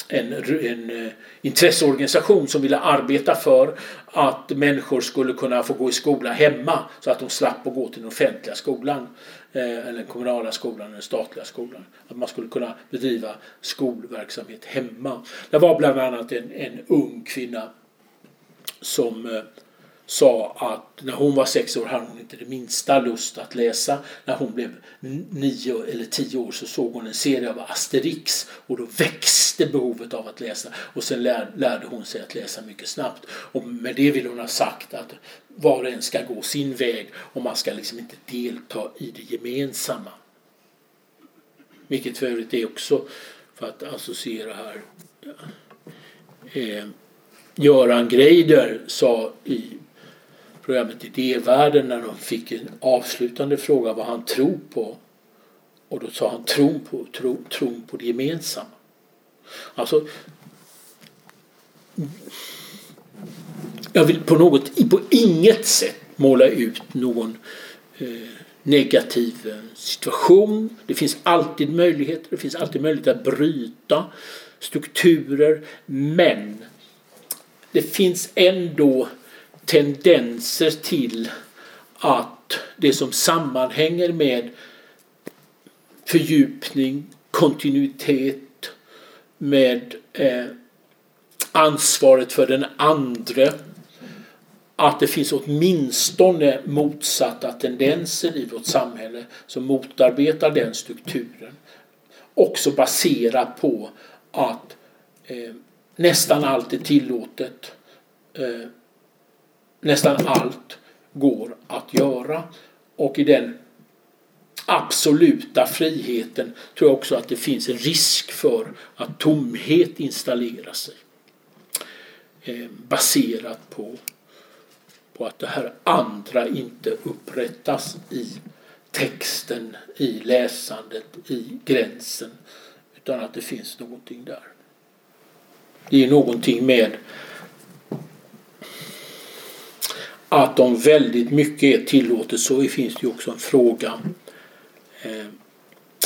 en, en eh, intresseorganisation som ville arbeta för att människor skulle kunna få gå i skola hemma så att de slapp att gå till den offentliga skolan. Eh, eller den kommunala skolan eller den statliga skolan. Att man skulle kunna bedriva skolverksamhet hemma. Det var bland annat en, en ung kvinna som eh, sa att när hon var sex år hade hon inte det minsta lust att läsa. När hon blev nio eller tio år så såg hon en serie av Asterix och då växte behovet av att läsa. Och sen lär, lärde hon sig att läsa mycket snabbt. Och med det vill hon ha sagt att var och en ska gå sin väg och man ska liksom inte delta i det gemensamma. Vilket för övrigt är också, för att associera här, eh, Göran Greider sa i programmet Idévärlden när de fick en avslutande fråga vad han tror på. Och då sa han tron på, tro, tron på det gemensamma. Alltså jag vill på, något, på inget sätt måla ut någon eh, negativ eh, situation. Det finns alltid möjligheter. Det finns alltid möjlighet att bryta strukturer. Men det finns ändå tendenser till att det som sammanhänger med fördjupning, kontinuitet, med eh, ansvaret för den andre att det finns åtminstone motsatta tendenser i vårt samhälle som motarbetar den strukturen. Också baserat på att eh, nästan allt är tillåtet. Eh, nästan allt går att göra. Och i den absoluta friheten tror jag också att det finns en risk för att tomhet installerar sig. Eh, baserat på på att det här andra inte upprättas i texten, i läsandet, i gränsen. Utan att det finns någonting där. Det är någonting med att om väldigt mycket är tillåtet så finns det ju också en fråga eh,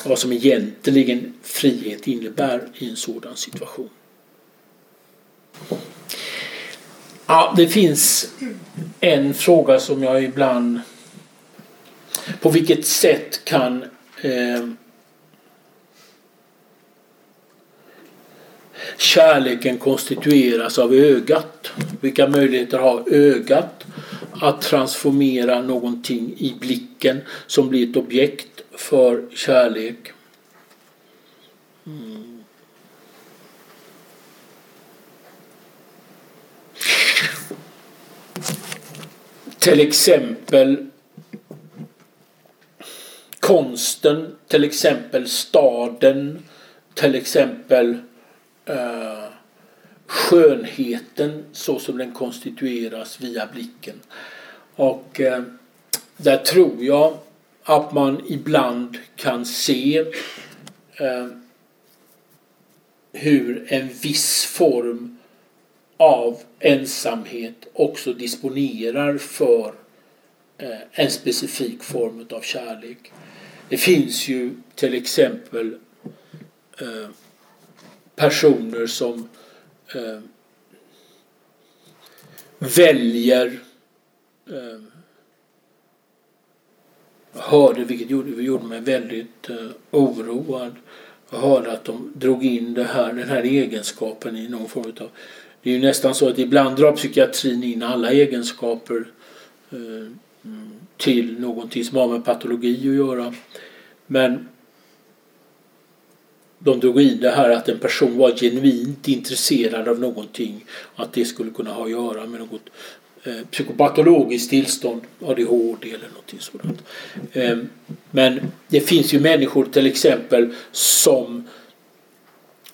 vad som egentligen frihet innebär i en sådan situation. Ja, det finns en fråga som jag ibland... På vilket sätt kan eh, kärleken konstitueras av ögat. Vilka möjligheter har ögat att transformera någonting i blicken som blir ett objekt för kärlek? Mm. Till exempel konsten, till exempel staden, till exempel eh, skönheten så som den konstitueras via blicken. Och eh, där tror jag att man ibland kan se eh, hur en viss form av ensamhet också disponerar för eh, en specifik form av kärlek. Det finns ju till exempel eh, personer som eh, väljer eh, hörde, vilket gjorde, gjorde mig väldigt eh, oroad. Jag hörde att de drog in det här, den här egenskapen i någon form av... Det är ju nästan så att ibland drar psykiatrin in alla egenskaper eh, till någonting som har med patologi att göra. Men de drog in det här att en person var genuint intresserad av någonting. Att det skulle kunna ha att göra med något eh, psykopatologiskt tillstånd, ADHD eller någonting sådant. Eh, men det finns ju människor till exempel som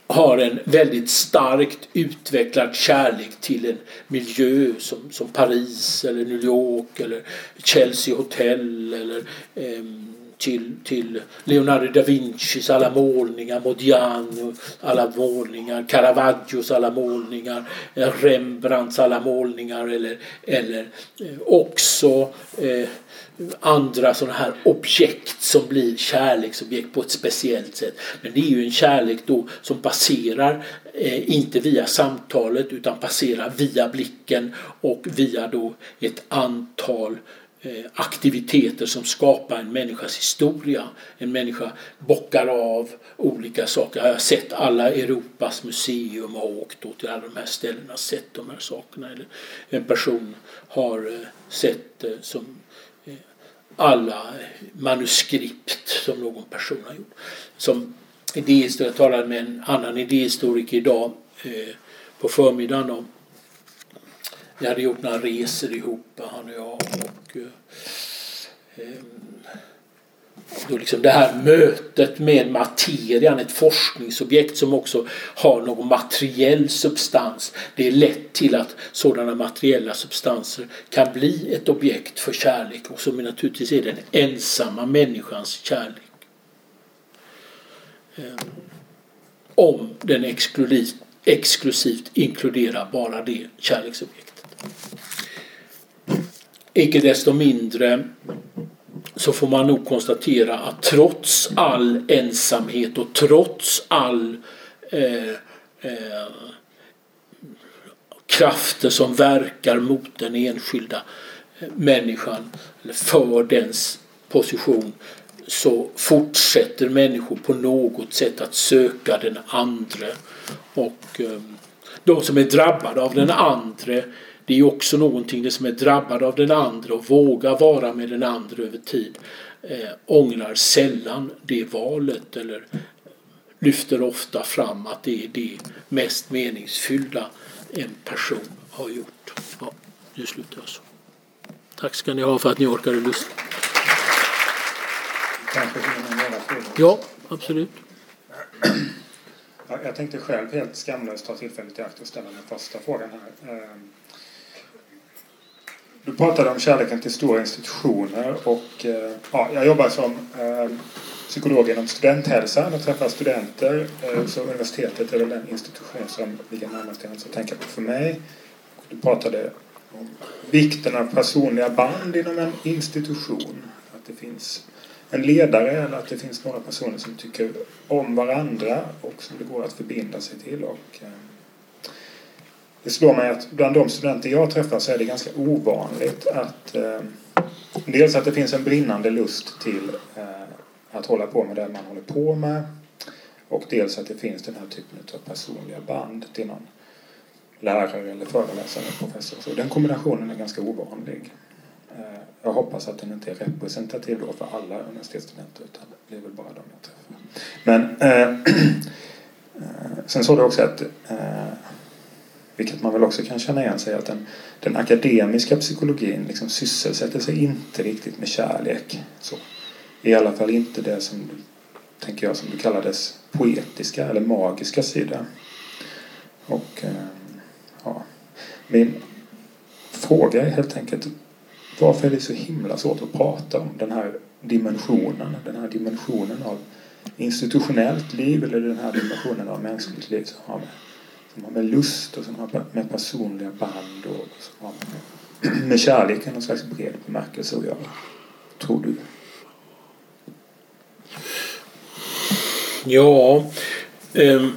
har en väldigt starkt utvecklad kärlek till en miljö som, som Paris eller New York eller Chelsea Hotel eller eh, till, till Leonardo da Vincis alla målningar, Modiano alla målningar, Caravaggios alla målningar, eh, Rembrandts alla målningar eller, eller eh, också eh, andra sådana här objekt som blir kärleksobjekt på ett speciellt sätt. Men det är ju en kärlek då som passerar eh, inte via samtalet utan passerar via blicken och via då ett antal Eh, Eh, aktiviteter som skapar en människas historia. En människa bockar av olika saker. Jag har sett alla Europas museum och åkt då till alla de här ställena och sett de här sakerna. Eller en person har eh, sett eh, som alla manuskript som någon person har gjort. Som idéhistoriker, jag talade med en annan idéhistoriker idag på förmiddagen om vi hade gjort några resor ihop, han och jag. Och, eh, ehm, då liksom det här mötet med materian, ett forskningsobjekt som också har någon materiell substans. Det är lätt till att sådana materiella substanser kan bli ett objekt för kärlek och som naturligtvis är den ensamma människans kärlek. Eh, om den exklusivt, exklusivt inkluderar bara det kärleksobjektet. Icke desto mindre så får man nog konstatera att trots all ensamhet och trots all eh, eh, krafter som verkar mot den enskilda eh, människan eller för dens position så fortsätter människor på något sätt att söka den andre. Och eh, de som är drabbade av den andre det är också någonting det som är drabbad av den andra och vågar vara med den andra över tid eh, ångrar sällan det valet eller lyfter ofta fram att det är det mest meningsfyllda en person har gjort. Ja, nu slutar jag så. Tack ska ni ha för att ni orkade lyssna. Ja, absolut. Jag tänkte själv helt skamlöst ta tillfället i akt och ställa den första frågan här. Du pratade om kärleken till stora institutioner och eh, ja, jag jobbar som eh, psykolog inom studenthälsan och träffar studenter. Eh, så universitetet är väl den institution som ligger närmast till att tänka på för mig. Du pratade om vikten av personliga band inom en institution. Att det finns en ledare eller att det finns några personer som tycker om varandra och som det går att förbinda sig till. Och, det slår mig att bland de studenter jag träffar så är det ganska ovanligt att eh, dels att det finns en brinnande lust till eh, att hålla på med det man håller på med Och dels att det finns den här typen av personliga band till någon lärare eller föreläsare eller professor. Så den kombinationen är ganska ovanlig. Eh, jag hoppas att den inte är representativ då för alla universitetsstudenter utan det är väl bara de jag träffar. Men eh, eh sen sa du också att, eh, vilket man väl också kan känna igen sig, att den, den akademiska psykologin liksom sysselsätter sig inte riktigt med kärlek. Så. I alla fall inte det som, tänker jag, som du kallades poetiska eller magiska sida. Och eh, ja, min fråga är helt enkelt varför är det så himla svårt att prata om den här dimensionen, den här dimensionen av institutionellt liv eller den här dimensionen av mänskligt liv som har med, som har med lust och som har med personliga band och som har med, med kärlek i någon slags bred bemärkelse att göra. Tror du? Ja, um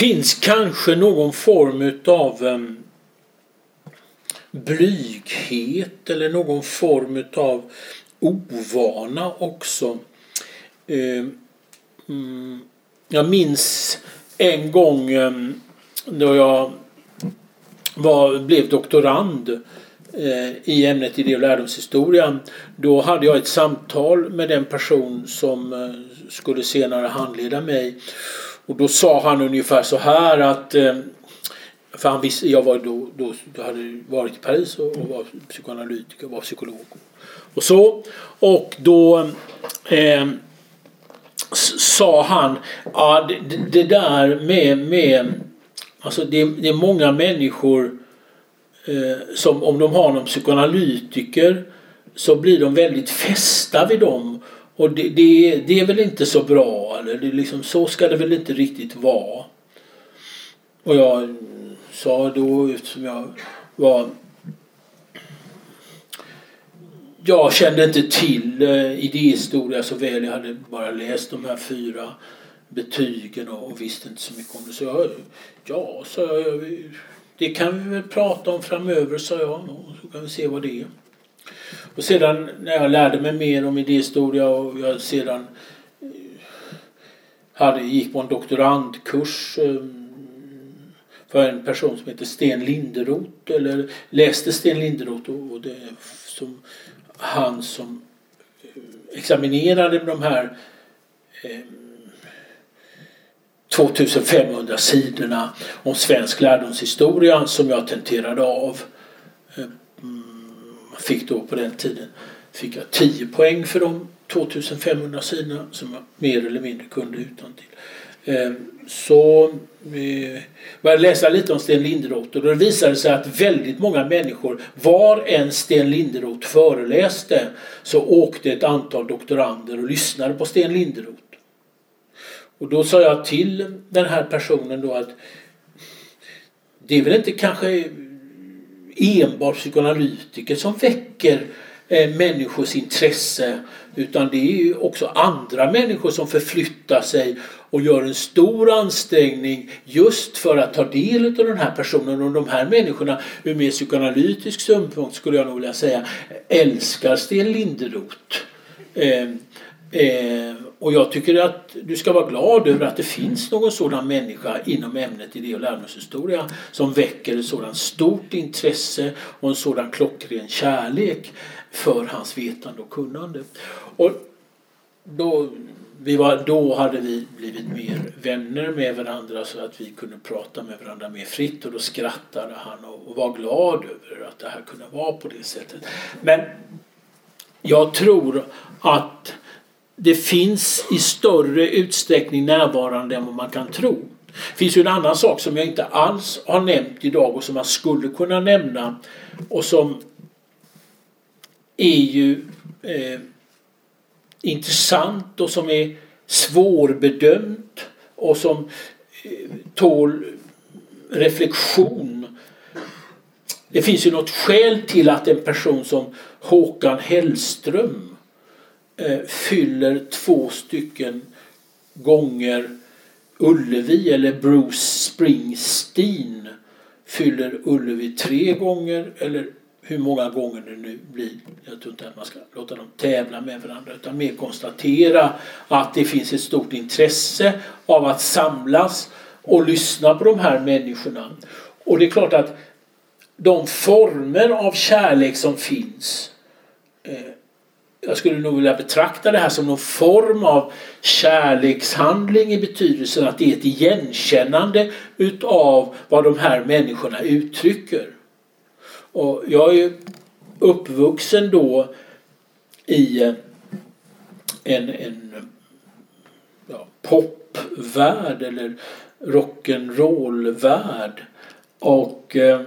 finns kanske någon form av um, ehm, blyghet eller någon form av ovana också. Eh, mm, jag minns en gång eh, då jag var, blev doktorand eh, i ämnet idé och lärdomshistoria. Då hade jag ett samtal med den person som skulle senare handleda mig. Och då sa han ungefär så här att för han visste, jag var då, då, då hade varit i Paris och, och var psykoanalytiker och var psykolog. Och så. Och då eh, sa han ah, det, det, där med, med alltså det, det är många människor eh, som om de har någon psykoanalytiker så blir de väldigt fästa vid dem och det, det, det, är väl inte så bra. Eller det liksom, så ska det väl inte riktigt vara. Och jag sa då eftersom jag var jag kände inte till eh, idéhistoria så väl. Jag hade bara läst de här fyra betygen och, och visste inte så mycket om det. Så jag, ja, sa jag, det kan vi väl prata om framöver, sa jag. Och så kan vi se vad det är. Och sedan när jag lärde mig mer om idéhistoria och jag sedan eh, hade, gick på en doktorandkurs eh, för en person som heter Sten Linderoth eller läste Sten Linderoth och det som han som eh, examinerade de här eh, 2500 sidorna om svensk lärdomshistoria som jag tenterade av eh, mm, fick då på den tiden fick jag 10 poäng för de 2500 sidorna som jag mer eller mindre kunde utan till. Ehm, så började började läsa lite om Sten Linderoth och då visade det sig att väldigt många människor, var en Sten Linderoth föreläste så åkte ett antal doktorander och lyssnade på Sten Linderoth. Och då sa jag till den här personen då att det är väl inte kanske enbart psykoanalytiker som väcker eh, människors intresse utan det är ju också andra människor som förflyttar sig och gör en stor ansträngning just för att ta del av den här personen och de här människorna ur mer psykoanalytisk synpunkt skulle jag nog vilja säga älskar Sten Linderoth. Eh, eh, och jag tycker att du ska vara glad över att det finns någon sådan människa inom ämnet idé och lärdomshistoria som väcker ett sådant stort intresse och en sådan klockren kärlek för hans vetande och kunnande. Och då, vi var, då hade vi blivit mer vänner med varandra så att vi kunde prata med varandra mer fritt och då skrattade han och, och var glad över att det här kunde vara på det sättet. Men jag tror att det finns i större utsträckning närvarande än vad man kan tro. Det finns ju en annan sak som jag inte alls har nämnt idag och som man skulle kunna nämna och som är ju eh, intressant och som är svårbedömt och som eh, tål reflektion. Det finns ju något skäl till att en person som Håkan Hellström eh, fyller två stycken gånger Ullevi eller Bruce Springsteen fyller Ullevi tre gånger eller hur många gånger det nu blir. Jag tror inte att man ska låta dem tävla med varandra utan mer konstatera att det finns ett stort intresse av att samlas och lyssna på de här människorna. Och det är klart att de former av kärlek som finns eh, jag skulle nog vilja betrakta det här som någon form av kärlekshandling i betydelsen att det är ett igenkännande utav vad de här människorna uttrycker. Och jag är ju uppvuxen då i eh, en, en ja, popvärld eller rock'n'roll-värld. Och eh,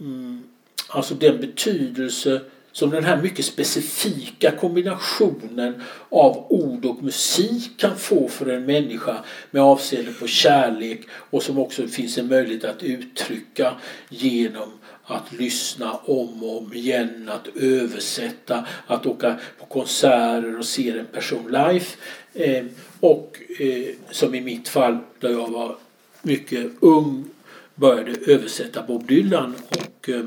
mm, alltså den betydelse som den här mycket specifika kombinationen av ord och musik kan få för en människa med avseende på kärlek och som också finns en möjlighet att uttrycka genom att lyssna om och om igen, att översätta, att åka på konserter och se en person live. Eh, och eh, som i mitt fall, där jag var mycket ung, började översätta Bob Dylan och eh,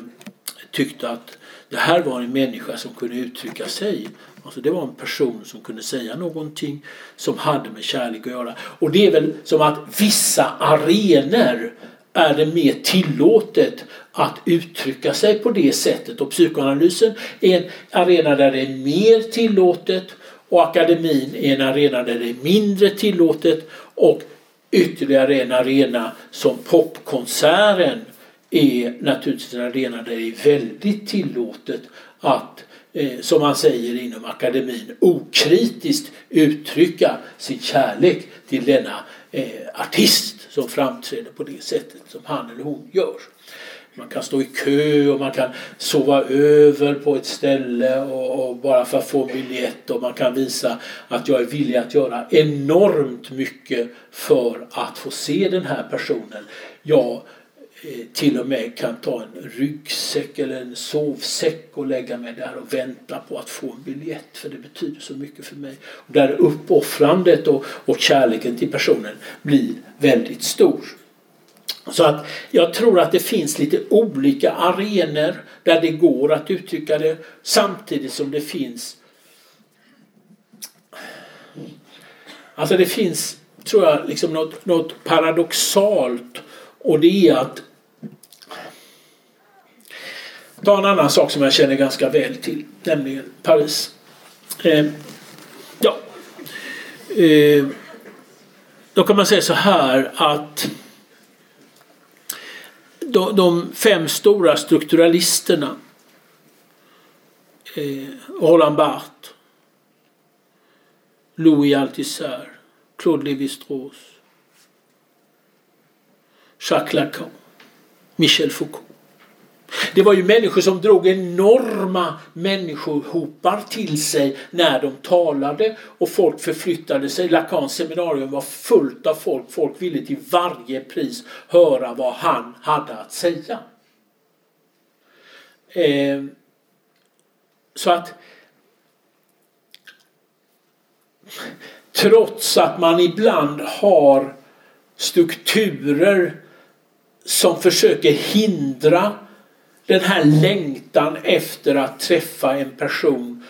tyckte att det här var en människa som kunde uttrycka sig. Alltså det var en person som kunde säga någonting som hade med kärlek att göra. Och det är väl som att vissa arenor är det mer tillåtet att uttrycka sig på det sättet. Och psykoanalysen är en arena där det är mer tillåtet och akademin är en arena där det är mindre tillåtet och ytterligare en arena som popkonserten är naturligtvis en arena där det är väldigt tillåtet att eh, som man säger inom akademin okritiskt uttrycka sin kärlek till denna eh, artist som framträder på det sättet som han eller hon gör. Man kan stå i kö och man kan sova över på ett ställe och, och, bara för att få en biljett och man kan visa att jag är villig att göra enormt mycket för att få se den här personen. Jag Eh, till och med kan ta en ryggsäck eller en sovsäck och lägga mig där och vänta på att få en biljett för det betyder så mycket för mig. Och där uppoffrandet och, och kärleken till personen blir väldigt stor. Så att jag tror att det finns lite olika arenor där det går att uttrycka det samtidigt som det finns Alltså det finns, tror jag, liksom något, något paradoxalt och det är att ta en annan sak som jag känner ganska väl till, nämligen Paris. Eh, ja. Eh, då kan man säga så här att de, de fem stora strukturalisterna eh, Roland Barthes, Louis Althusser, Claude Lévi-Strauss, Jacques Lacan, Michel Foucault. Det var ju människor som drog enorma människohopar till sig när de talade och folk förflyttade sig. Lacans seminarium var fullt av folk. Folk ville till varje pris höra vad han hade att säga. Eh, så att trots att man ibland har strukturer som försöker hindra den här längtan efter att träffa en person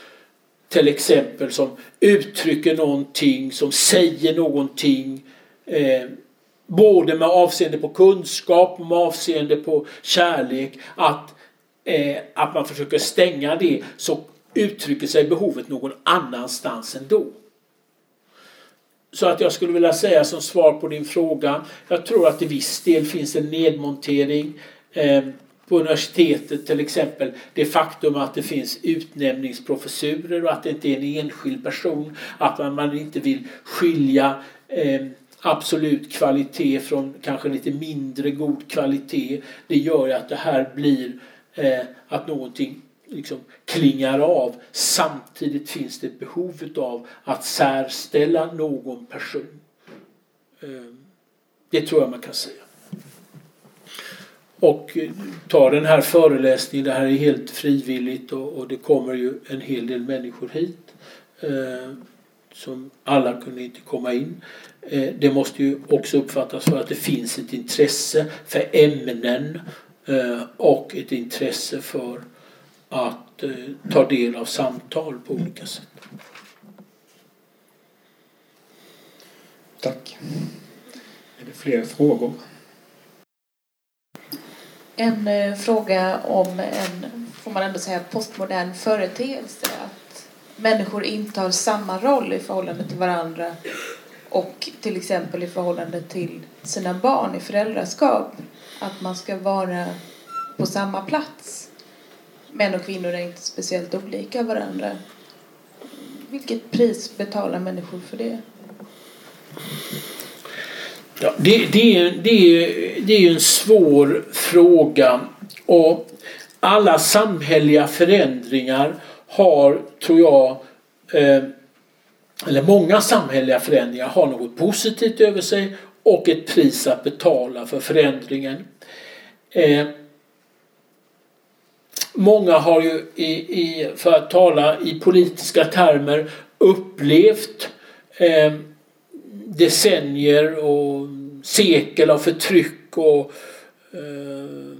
till exempel som uttrycker någonting, som säger någonting. Eh, både med avseende på kunskap och med avseende på kärlek. Att, eh, att man försöker stänga det så uttrycker sig behovet någon annanstans ändå. Så att jag skulle vilja säga som svar på din fråga. Jag tror att i viss del finns en nedmontering. Eh, på universitetet till exempel det faktum att det finns utnämningsprofessurer och att det inte är en enskild person. Att man, man inte vill skilja eh, absolut kvalitet från kanske lite mindre god kvalitet. Det gör ju att det här blir eh, att någonting liksom klingar av. Samtidigt finns det ett behov av att särställa någon person. Eh, det tror jag man kan säga och ta den här föreläsningen. Det här är helt frivilligt och, och det kommer ju en hel del människor hit. Eh, som alla kunde inte komma in. Eh, det måste ju också uppfattas för att det finns ett intresse för ämnen eh, och ett intresse för att eh, ta del av samtal på olika sätt. Tack. Är det fler frågor? En eh, fråga om en, får man ändå säga, postmodern företeelse. Att människor intar samma roll i förhållande till varandra och till exempel i förhållande till sina barn i föräldraskap. Att man ska vara på samma plats. Män och kvinnor är inte speciellt olika varandra. Vilket pris betalar människor för det? Ja, det, det, är, det, är, det är en svår fråga. Och alla samhälleliga förändringar har, tror jag, eh, eller många samhälleliga förändringar har något positivt över sig och ett pris att betala för förändringen. Eh, många har ju, i, i, för att tala i politiska termer, upplevt eh, decennier och sekel av förtryck och eh,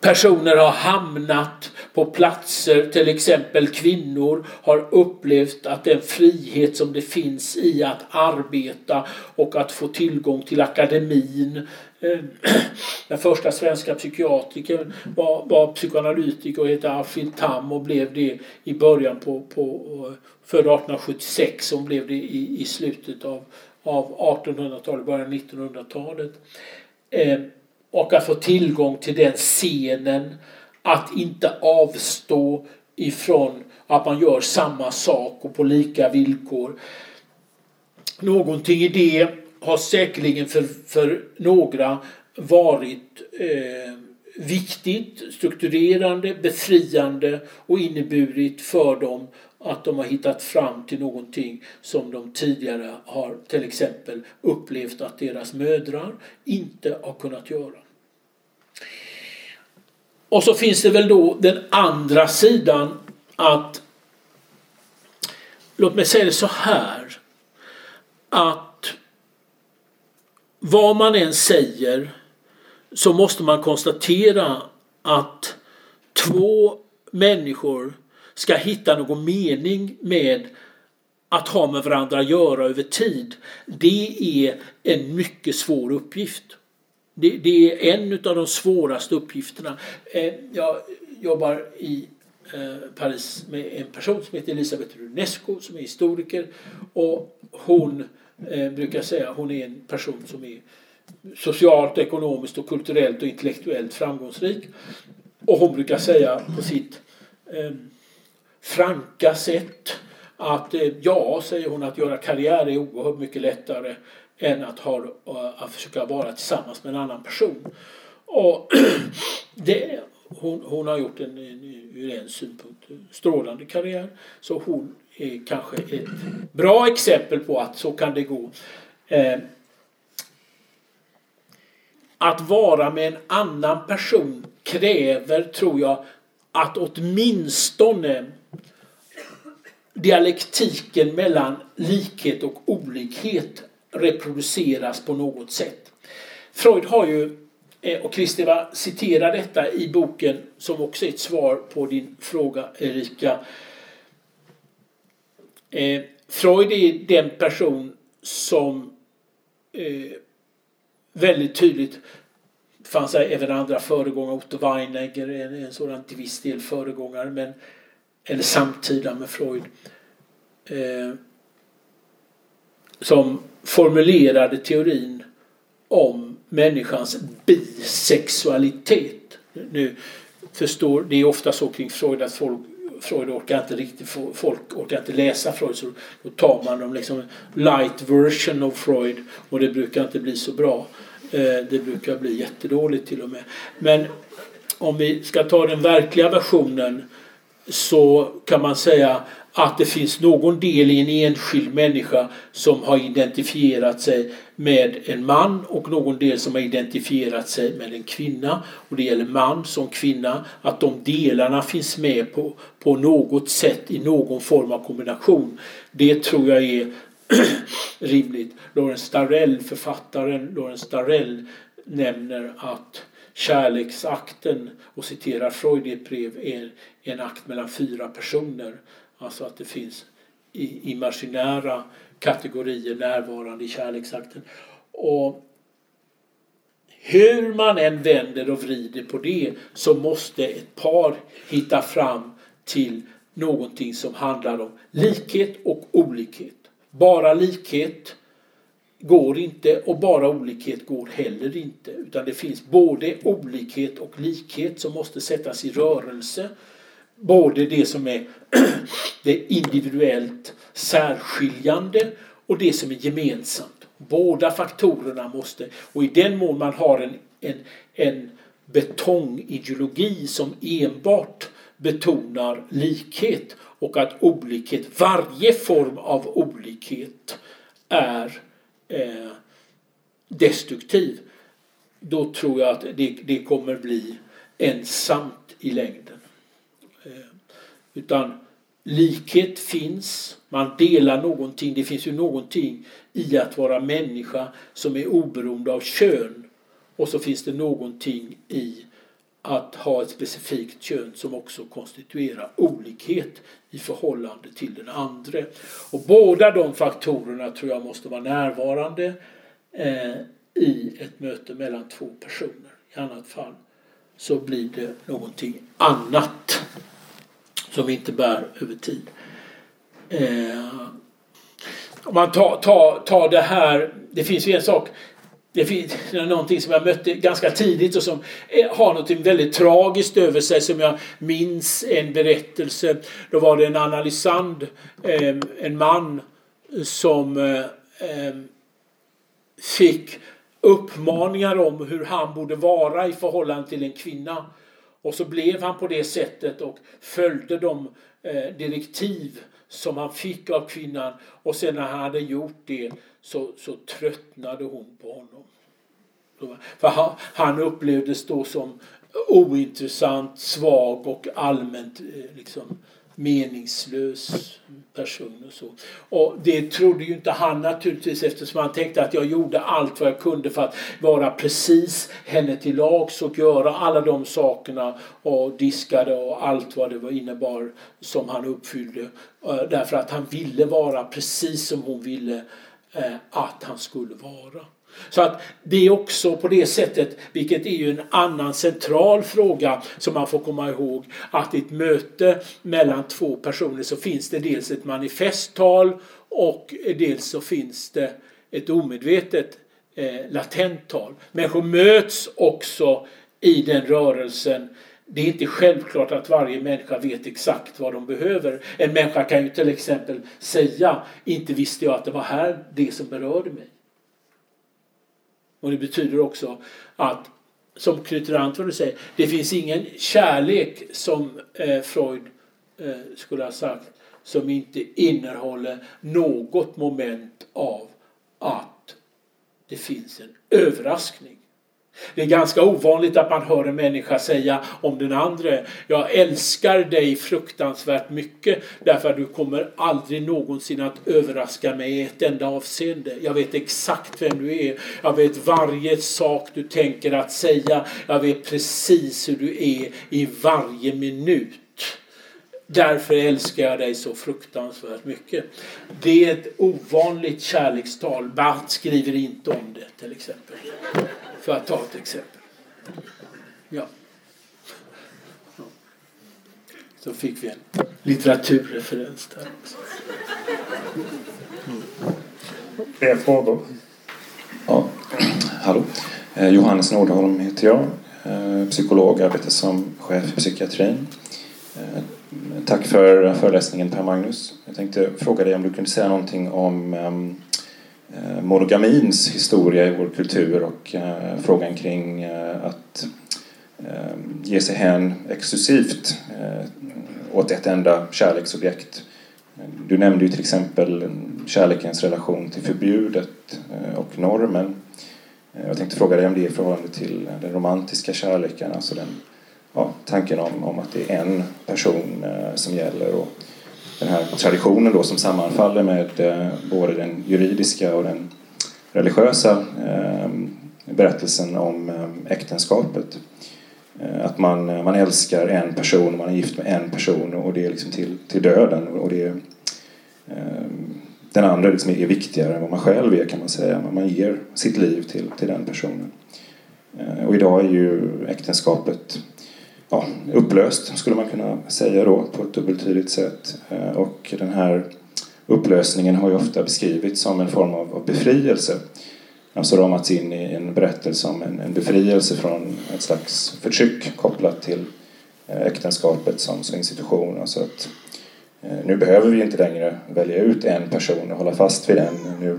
personer har hamnat på platser, till exempel kvinnor har upplevt att den frihet som det finns i att arbeta och att få tillgång till akademin. Eh, den första svenska psykiatrikern var, var psykoanalytiker och hette Alfred Tam och blev det i början på, på eh, född 1876 och blev det i, i slutet av, av 1800-talet, början av 1900-talet. Eh, och att få tillgång till den scenen. Att inte avstå ifrån att man gör samma sak och på lika villkor. Någonting i det har säkerligen för, för några varit eh, viktigt, strukturerande, befriande och inneburit för dem att de har hittat fram till någonting som de tidigare har till exempel upplevt att deras mödrar inte har kunnat göra. Och så finns det väl då den andra sidan att låt mig säga det så här att vad man än säger så måste man konstatera att två människor ska hitta någon mening med att ha med varandra att göra över tid. Det är en mycket svår uppgift. Det, det är en av de svåraste uppgifterna. Eh, jag jobbar i eh, Paris med en person som heter Elisabeth Runesco som är historiker och hon eh, brukar säga hon är en person som är socialt, ekonomiskt och kulturellt och intellektuellt framgångsrik. Och hon brukar säga på sitt eh, franka sätt att eh, ja, säger hon, att göra karriär är oerhört mycket lättare än att, ha, eh, att försöka vara tillsammans med en annan person. Och det, hon, hon har gjort en, en, ur en synpunkt eh, strålande karriär. Så hon är kanske ett bra exempel på att så kan det gå. Eh, att vara med en annan person kräver, tror jag, att åtminstone dialektiken mellan likhet och olikhet reproduceras på något sätt. Freud har ju, eh, och Kristeva citerar detta i boken som också är ett svar på din fråga Erika. Eh, Freud är den person som eh, väldigt tydligt fanns även andra föregångare, Otto Weinegger är en, en sådan till viss del föregångare men eller samtida med Freud, eh, som formulerade teorin om människans bisexualitet. Nu förstår, det är ofta så kring Freud att folk Freud orkar inte riktigt, folk orkar inte läsa Freud så då tar man dem liksom light version of Freud och det brukar inte bli så bra. Eh, det brukar bli jättedåligt till och med. Men om vi ska ta den verkliga versionen så kan man säga att det finns någon del i en enskild människa som har identifierat sig med en man och någon del som har identifierat sig med en kvinna. Och det gäller man som kvinna, att de delarna finns med på, på något sätt i någon form av kombination. Det tror jag är rimligt. Lawrence Darrell, författaren Lawrence Darrell nämner att kärleksakten, och citerar Freud i ett brev, är en akt mellan fyra personer. Alltså att det finns imaginära kategorier närvarande i kärleksakten. Och hur man än vänder och vrider på det så måste ett par hitta fram till någonting som handlar om likhet och olikhet. Bara likhet går inte och bara olikhet går heller inte. Utan det finns både olikhet och likhet som måste sättas i rörelse. Både det som är det individuellt särskiljande och det som är gemensamt. Båda faktorerna måste, och i den mån man har en, en, en betongideologi som enbart betonar likhet och att olikhet, varje form av olikhet är eh, destruktiv. Då tror jag att det, det kommer bli ensamt i längden. Eh, utan likhet finns, man delar någonting. Det finns ju någonting i att vara människa som är oberoende av kön. Och så finns det någonting i att ha ett specifikt kön som också konstituerar olikhet i förhållande till den andre. Och båda de faktorerna tror jag måste vara närvarande eh, i ett möte mellan två personer. I annat fall så blir det någonting annat som inte bär över tid. Eh, om man tar, tar, tar det här, det finns ju en sak det finns någonting som jag mötte ganska tidigt och som har något väldigt tragiskt över sig som jag minns en berättelse. Då var det en analysand, en man som fick uppmaningar om hur han borde vara i förhållande till en kvinna. Och så blev han på det sättet och följde de eh, direktiv som han fick av kvinnan och sen när han hade gjort det så, så tröttnade hon på honom. För han, han upplevdes då som ointressant, svag och allmänt eh, liksom, meningslös person. Och, så. och det trodde ju inte han naturligtvis eftersom han tänkte att jag gjorde allt vad jag kunde för att vara precis henne till lags och göra alla de sakerna och diskade och allt vad det var innebar som han uppfyllde. Eh, därför att han ville vara precis som hon ville Eh, att han skulle vara. Så att det är också på det sättet, vilket är ju en annan central fråga som man får komma ihåg, att i ett möte mellan två personer så finns det dels ett manifesttal och dels så finns det ett omedvetet eh, latenttal. Människor möts också i den rörelsen det är inte självklart att varje människa vet exakt vad de behöver. En människa kan ju till exempel säga, inte visste jag att det var här det som berörde mig. Och det betyder också att, som knyter an till vad du säger, det finns ingen kärlek som eh, Freud eh, skulle ha sagt som inte innehåller något moment av att det finns en överraskning. Det är ganska ovanligt att man hör en människa säga om den andra Jag älskar dig fruktansvärt mycket därför att du kommer aldrig någonsin att överraska mig i ett enda avseende. Jag vet exakt vem du är. Jag vet varje sak du tänker att säga. Jag vet precis hur du är i varje minut. Därför älskar jag dig så fruktansvärt mycket. Det är ett ovanligt kärlekstal. Bart skriver inte om det till exempel. För att ta ett exempel. Ja. Så fick vi en litteraturreferens där också. Fler frågor? Ja, hallå. Eh, Johannes Nordholm heter jag. Eh, psykolog, arbetar som chef i psykiatrin. Tack för föreläsningen Per Magnus. Jag tänkte fråga dig om du kunde säga någonting om ehm, Eh, monogamins historia i vår kultur och eh, frågan kring eh, att ehm, ge sig hän exklusivt eh, åt ett enda kärleksobjekt. Du nämnde ju till exempel kärlekens relation till förbjudet eh, och normen. Eh, jag tänkte fråga dig om det i förhållande till den romantiska kärleken, alltså den, ja, tanken om, om att det är en person eh, som gäller och den här traditionen då som sammanfaller med eh, både den juridiska och den religiösa eh, berättelsen om eh, äktenskapet. Eh, att man, man älskar en person, man är gift med en person och det är liksom till, till döden. Och det är, den andra liksom är viktigare än vad man själv är kan man säga. Man ger sitt liv till, till den personen. Och idag är ju äktenskapet ja, upplöst skulle man kunna säga då på ett dubbeltydigt sätt. Eh, och den här upplösningen har ju ofta beskrivits som en form av, befrielse. Alltså ramats in i en berättelse om en, en befrielse från ett slags förtryck kopplat till eh, äktenskapet som, som institution. Alltså att, eh, nu behöver vi inte längre välja ut en person och hålla fast vid den. Nu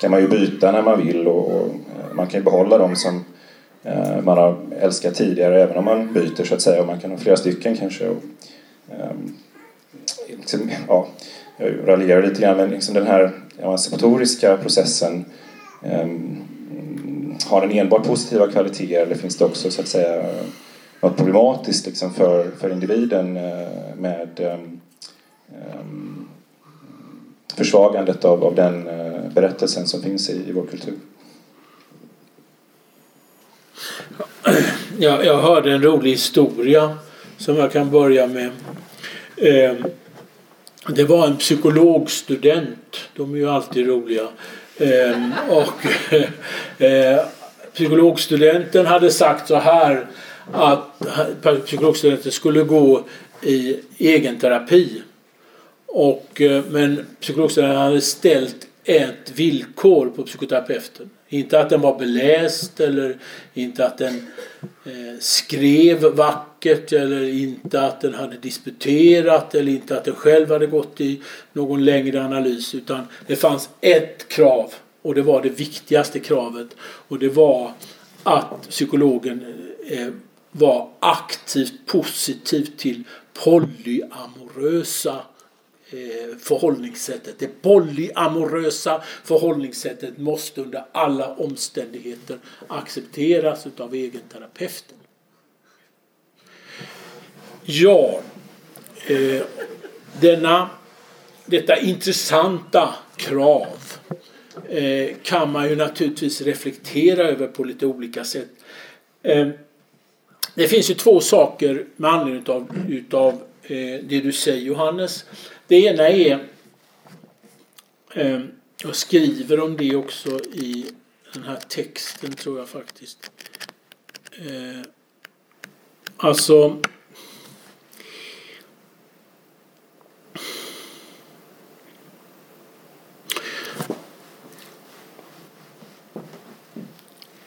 kan man ju byta när man vill och, och man kan ju behålla dem som Eh, man har älskat tidigare även om man byter så att säga. Och man kan ha flera stycken kanske. Och, ehm, liksom, ja, jag raljerar lite grann, men liksom den här emancipatoriska processen ehm, har den enbart positiva kvaliteter eller finns det också så att säga något problematiskt liksom för, för individen eh, med ehm, försvagandet av, av den eh, berättelsen som finns i, i vår kultur? Jag, jag hörde en rolig historia som jag kan börja med. Eh, det var en psykologstudent. De är ju alltid roliga. Eh, och eh, psykologstudenten hade sagt så här att psykologstudenten skulle gå i egen terapi. Och, eh, men psykologstudenten hade ställt ett villkor på psykoterapeuten. Inte att den var beläst eller inte att den eh, skrev vackert eller inte att den hade disputerat eller inte att den själv hade gått i någon längre analys utan det fanns ett krav och det var det viktigaste kravet och det var att psykologen eh, var aktivt positiv till polyamorösa Eh, förhållningssättet. Det polyamorösa förhållningssättet måste under alla omständigheter accepteras utav egenterapeuten. Ja, eh, denna, detta intressanta krav eh, kan man ju naturligtvis reflektera över på lite olika sätt. Eh, det finns ju två saker med anledning utav, utav eh, det du säger Johannes. Det ena är, ehm, jag skriver om det också i den här texten tror jag faktiskt. Eh, alltså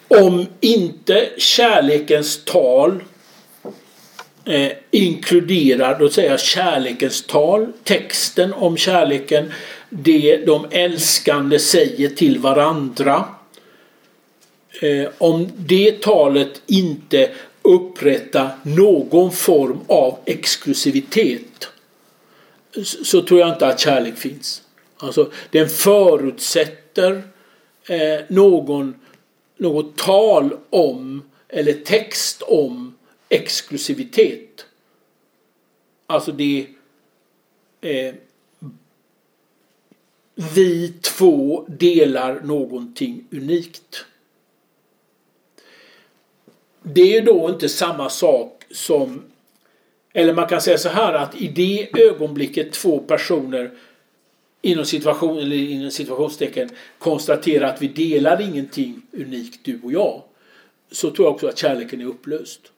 Om inte kärlekens tal eh, inkluderar då säger jag kärlekens tal, texten om kärleken, det de älskande säger till varandra. Eh, om det talet inte upprättar någon form av exklusivitet så tror jag inte att kärlek finns. Alltså den förutsätter eh, någon, något tal om eller text om exklusivitet. Alltså det eh, vi två delar någonting unikt. Det är då inte samma sak som eller man kan säga så här att i det ögonblicket två personer inom, situation, eller inom situationstecken konstaterar att vi delar ingenting unikt du och jag så tror jag också att kärleken är upplöst.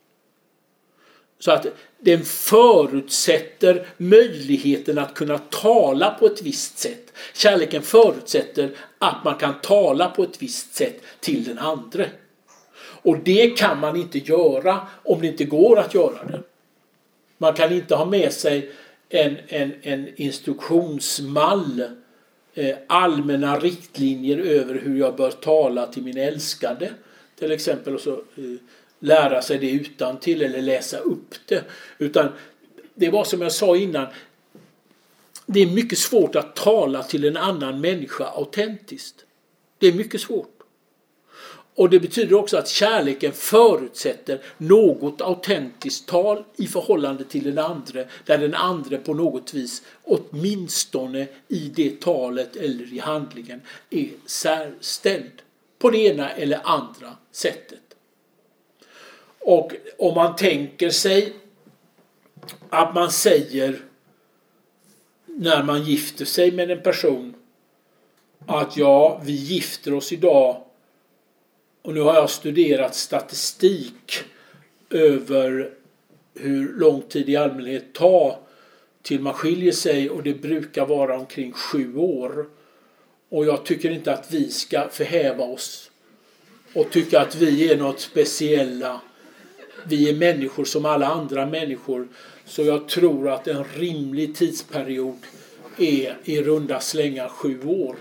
Så att den förutsätter möjligheten att kunna tala på ett visst sätt. Kärleken förutsätter att man kan tala på ett visst sätt till den andre. Och det kan man inte göra om det inte går att göra det. Man kan inte ha med sig en, en, en instruktionsmall, eh, allmänna riktlinjer över hur jag bör tala till min älskade. Till exempel och så, eh, lära sig det utan till eller läsa upp det. Utan det var som jag sa innan. Det är mycket svårt att tala till en annan människa autentiskt. Det är mycket svårt. Och det betyder också att kärleken förutsätter något autentiskt tal i förhållande till den andre där den andre på något vis åtminstone i det talet eller i handlingen är särställd. på det ena eller andra sättet. Och om man tänker sig att man säger när man gifter sig med en person att ja, vi gifter oss idag och nu har jag studerat statistik över hur lång tid i allmänhet tar till man skiljer sig och det brukar vara omkring sju år. Och jag tycker inte att vi ska förhäva oss och tycka att vi är något speciella. Vi är människor som alla andra människor. Så jag tror att en rimlig tidsperiod är i runda slängar sju år.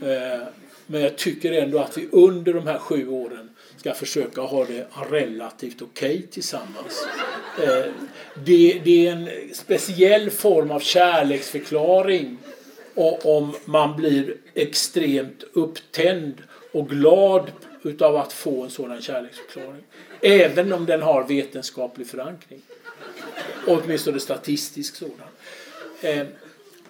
Eh, men jag tycker ändå att vi under de här sju åren ska försöka ha det relativt okej okay tillsammans. Eh, det, det är en speciell form av kärleksförklaring om man blir extremt upptänd och glad utav att få en sådan kärleksförklaring. Även om den har vetenskaplig förankring. Åtminstone statistisk sådan. Ehm,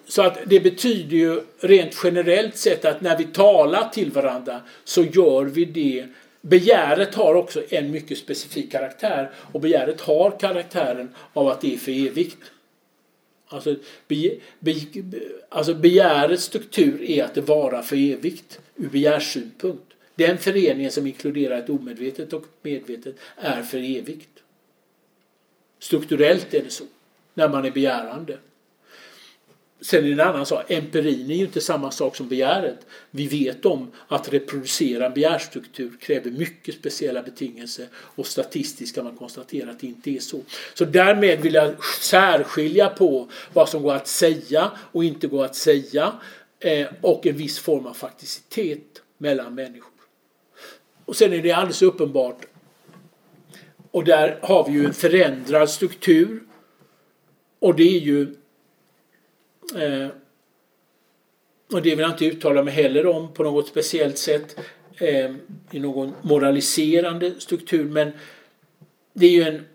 så att det betyder ju rent generellt sett att när vi talar till varandra så gör vi det Begäret har också en mycket specifik karaktär och begäret har karaktären av att det är för evigt. Alltså, be, be, alltså begärets struktur är att det vara för evigt ur begärssynpunkt. Den föreningen som inkluderar ett omedvetet och medvetet är för evigt. Strukturellt är det så, när man är begärande. Sen är det en annan sak, empirin är ju inte samma sak som begäret. Vi vet om att reproducera en begärstruktur kräver mycket speciella betingelser och statistiskt kan man konstatera att det inte är så. Så därmed vill jag särskilja på vad som går att säga och inte går att säga eh, och en viss form av fakticitet mellan människor. Och sen är det alldeles uppenbart. Och där har vi ju en förändrad struktur. Och det är ju Eh, och det vill jag inte uttala mig heller om på något speciellt sätt eh, i någon moraliserande struktur. Men det är ju en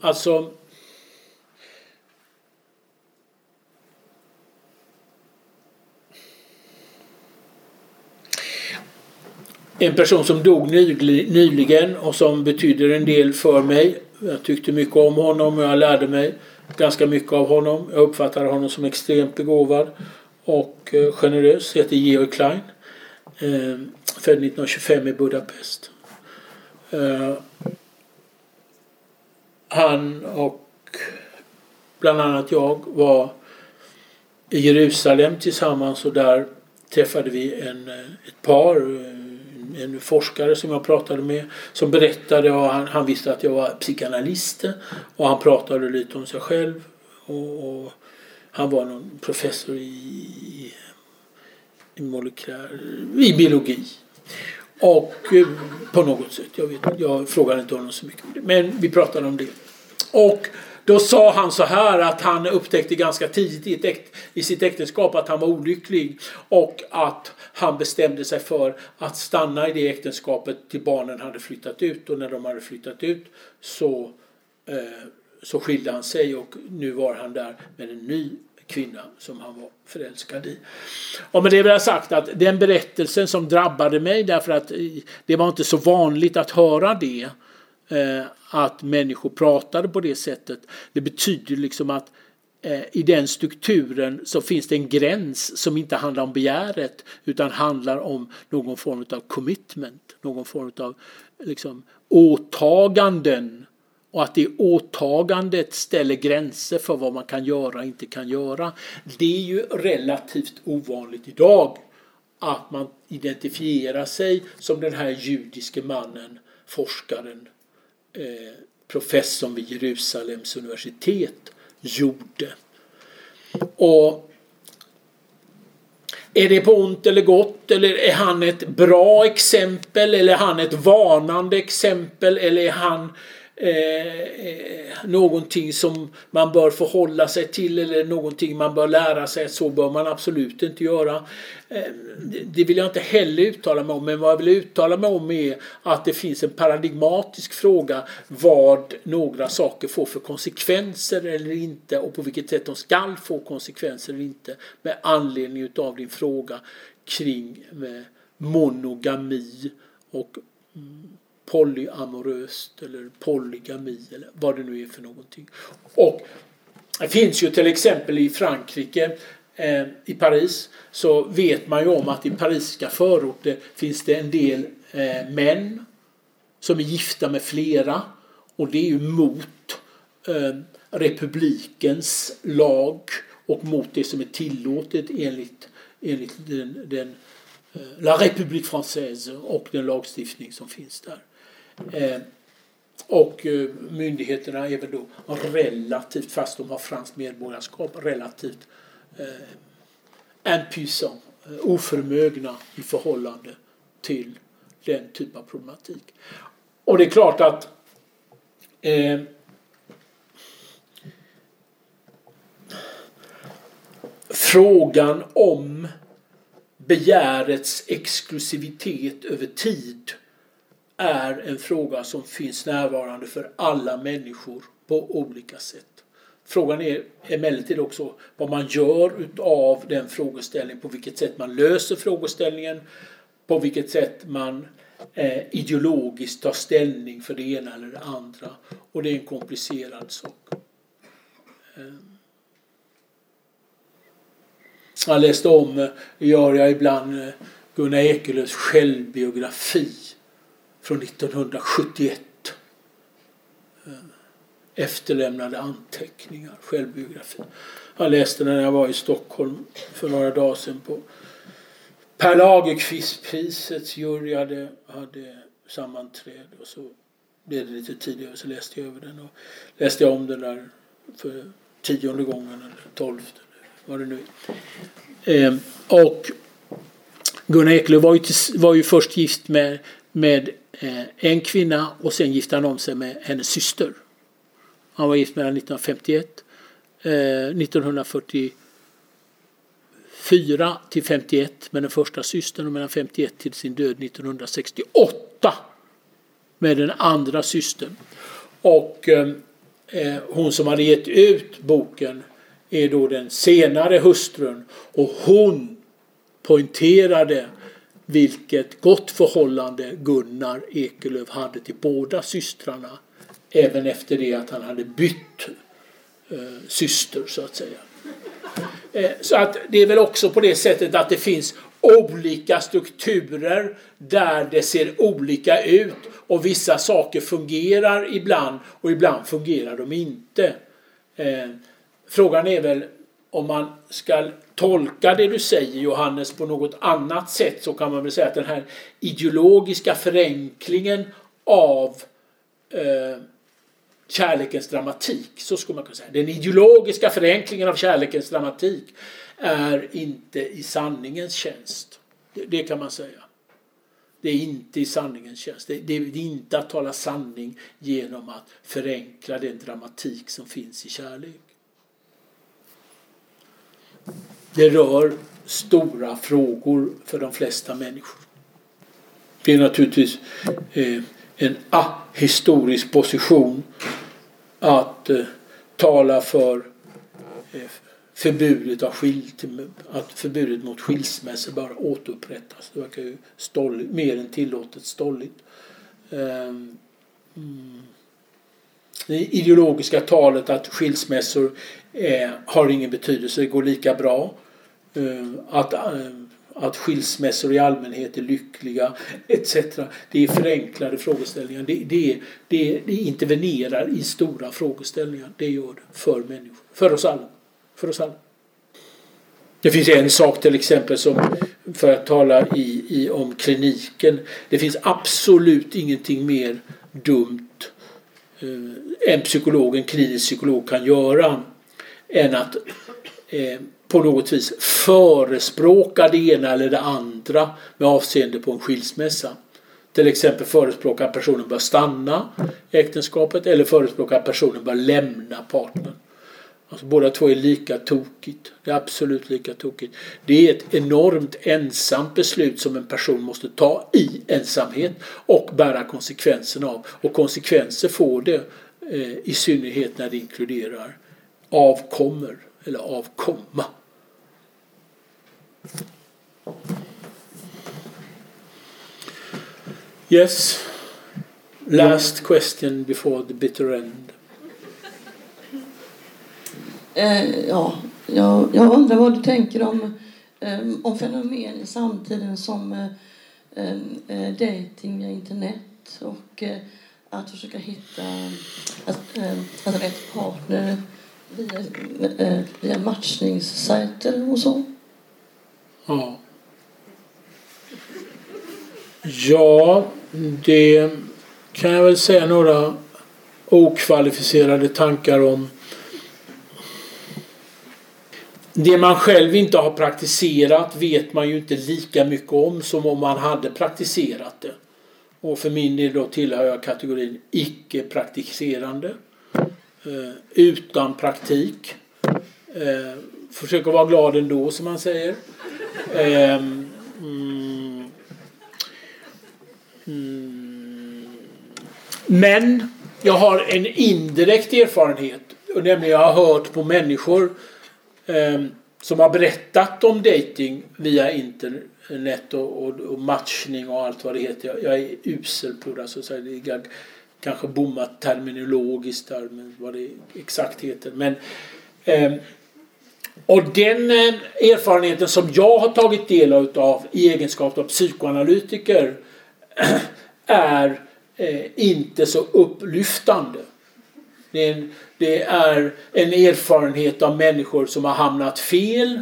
Alltså En person som dog nyligen och som betyder en del för mig jag tyckte mycket om honom och jag lärde mig ganska mycket av honom. Jag uppfattade honom som extremt begåvad och generös. generös. Heter Georg Klein. Ehm, född 1925 i Budapest. Eh, han och bland annat jag var i Jerusalem tillsammans och där träffade vi en, eh, ett par en forskare som jag pratade med som berättade och han, han visste att jag var psykoanalyst och han pratade lite om sig själv och, och han var någon professor i, i molekylär, i biologi. Och eh, på något sätt, jag, vet, jag frågade inte honom så mycket men vi pratade om det. Och då sa han så här att han upptäckte ganska tidigt i, sitt äktenskap att han var olycklig och att han bestämde sig för att stanna i det äktenskapet till barnen hade flyttat ut och när de hade flyttat ut så, eh, så skilde han sig och nu var han där med en ny kvinna som han var förälskad i. Och med det vill jag sagt att den berättelsen som drabbade mig därför att det var inte så vanligt att höra det eh, Eh, att människor pratade på det sättet. Det betyder liksom att eh, i den strukturen så finns det en gräns som inte handlar om begäret utan handlar om någon form av commitment, någon form av liksom, åtaganden och att det åtagandet ställer gränser för vad man kan göra och inte kan göra. Det är ju relativt ovanligt idag att man identifierar sig som den här judiske mannen, forskaren, eh, professorn vid Jerusalems universitet gjorde. Och är det på ont eller gott eller är han ett bra exempel eller är han ett varnande exempel eller är han Eh, eh, någonting som man bör förhålla sig till eller någonting man bör lära sig. Så bör man absolut inte göra. Eh, det vill jag inte heller uttala mig om. Men vad jag vill uttala mig om är att det finns en paradigmatisk fråga vad några saker får för konsekvenser eller inte och på vilket sätt de skall få konsekvenser eller inte med anledning utav din fråga kring eh, monogami och mm, polyamoröst eller polygami eller vad det nu är för någonting. Och det finns ju till exempel i Frankrike eh, i Paris så vet man ju om att i parisiska förorter finns det en del eh, män som är gifta med flera och det är ju mot eh, republikens lag och mot det som är tillåtet enligt, enligt den, den eh, La République Française och den lagstiftning som finns där. Eh, och eh, myndigheterna är väl då relativt, fast de har franskt medborgarskap, relativt eh, impuissant, eh, oförmögna i förhållande till den typen av problematik. Och det är klart att eh, frågan om begärets exklusivitet över tid är en fråga som finns närvarande för alla människor på olika sätt. Frågan är emellertid också vad man gör utav den frågeställningen, på vilket sätt man löser frågeställningen, på vilket sätt man eh, ideologiskt tar ställning för det ena eller det andra. Och det är en komplicerad sak. Jag läste om, gör jag ibland, eh, Gunnar Ekelöfs självbiografi från 1971. Eh, efterlämnade anteckningar, självbiografi. Jag läste den när jag var i Stockholm för några dagar sedan på Per Lagerkvist-prisets jury hade, hade sammanträde och så blev det lite tidigare så läste jag över den och läste jag om den där för tionde gången eller tolfte vad det nu är. Eh, och Gunnar Ekelöf var ju, var ju först gift med, med eh, en kvinna och sen gifte han om sig med hennes syster. Han var gift mellan 1951 1944 eh, till 51 med den första systern och mellan 51 till sin död 1968 med den andra systern. Och eh, eh, hon som hade gett ut boken är då den senare hustrun och hon poängterade vilket gott förhållande Gunnar Ekelöf hade till båda systrarna även efter det att han hade bytt eh, syster så att säga. Eh, så att det är väl också på det sättet att det finns olika strukturer där det ser olika ut och vissa saker fungerar ibland och ibland fungerar de inte. Eh, frågan är väl om man ska tolka det du säger Johannes på något annat sätt så kan man väl säga att den här ideologiska förenklingen av eh, kärlekens dramatik, så skulle man kunna säga. Den ideologiska förenklingen av kärlekens dramatik är inte i sanningens tjänst. Det, det kan man säga. Det är inte i sanningens tjänst. Det, det, det är inte att tala sanning genom att förenkla den dramatik som finns i kärlek. Det rör stora frågor för de flesta människor. Det är naturligtvis eh, en ahistorisk position att eh, tala för eh, förbudet, av skil, att förbudet mot skilsmässor bör återupprättas. Det verkar ju stolligt, mer än tillåtet stolligt. Ehm, mm. Det ideologiska talet att skilsmässor eh, har ingen betydelse, det går lika bra. Eh, att, eh, att skilsmässor i allmänhet är lyckliga etc. Det är förenklade frågeställningar. Det, det, det, det intervenerar i stora frågeställningar. Det gör det för människor. För oss alla. För oss alla. Det finns en sak till exempel som, för att tala i, i, om kliniken. Det finns absolut ingenting mer dumt eh, en psykolog, en klinisk psykolog kan göra än att eh, på något vis förespråka det ena eller det andra med avseende på en skilsmässa. till exempel förespråka att personen bör stanna i äktenskapet eller förespråka att personen bör lämna partnern. Alltså båda två är lika tokigt. Det är absolut lika tokigt. Det är ett enormt ensamt beslut som en person måste ta i ensamhet och bära konsekvenserna av. Och konsekvenser får det eh, i synnerhet när det inkluderar avkommor eller avkomma. Yes. Last question before the bitter end. Eh, ja, jag, jag undrar vad du tänker om, eh, om fenomen i samtiden som eh, eh dating via internet och eh, att försöka hitta att, eh, rätt partner via, eh, via matchningssajter och så. Ja. Ja, det kan jag väl säga några okvalificerade tankar om. Det man själv inte har praktiserat vet man ju inte lika mycket om som om man hade praktiserat det. Och för min del då tillhör jag kategorin icke-praktiserande. Eh, utan praktik. Eh, försöker vara glad ändå som man säger. Ehm, mm, mm, men jag har en indirekt erfarenhet. Och nämligen jag har hört på människor eh, som har berättat om dating via internet och, och, och, matchning och allt vad det heter. Jag, jag är usel på det. Så att det är kanske bommat terminologiskt där, men vad det exakt heter. Men, eh, och den eh, erfarenheten som jag har tagit del av i egenskap av psykoanalytiker är eh, inte så upplyftande. Det är, en, det är en erfarenhet av människor som har hamnat fel,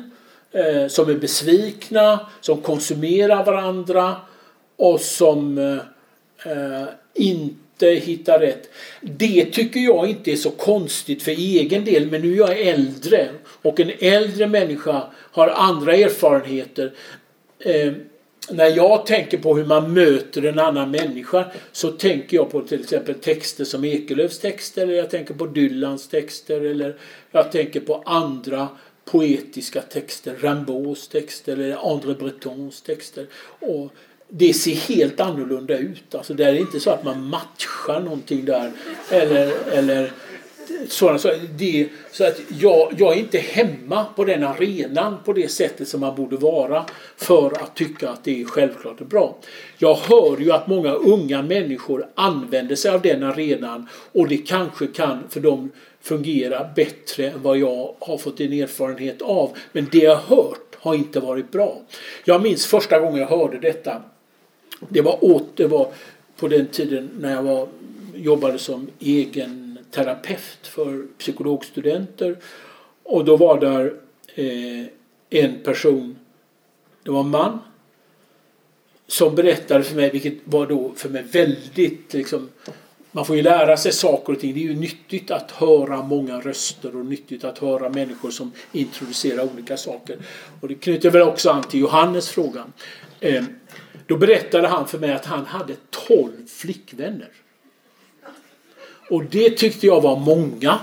eh, som är besvikna, som konsumerar varandra och som eh, inte hittar rätt. Det tycker jag inte är så konstigt för egen del men nu är jag äldre och en äldre människa har andra erfarenheter. Eh, när jag tänker på hur man möter en annan människa så tänker jag på till exempel texter som Ekelöfs texter eller jag tänker på Dylans texter eller jag tänker på andra poetiska texter, Rimbaud's texter eller André Bretons texter. Och det ser helt annorlunda ut. Alltså det är inte så att man matchar någonting där eller, eller sådana så det, så att jag, jag är inte hemma på den arenan på det sättet som man borde vara för att tycka att det är självklart och bra. Jag hör ju att många unga människor använder sig av den arenan och det kanske kan för dem fungera bättre än vad jag har fått en erfarenhet av. Men det jag hört har inte varit bra. Jag minns första gången jag hörde detta. Det var, åt, det var på den tiden när jag var, jobbade som egen terapeut för psykologstudenter. Och då var där eh, en person, det var en man, som berättade för mig, vilket var då för mig väldigt liksom, man får ju lära sig saker och ting. Det är ju nyttigt att höra många röster och nyttigt att höra människor som introducerar olika saker. Och det knyter väl också an till Johannes fråga. Eh, då berättade han för mig att han hade 12 flickvänner. Och det tyckte jag var många.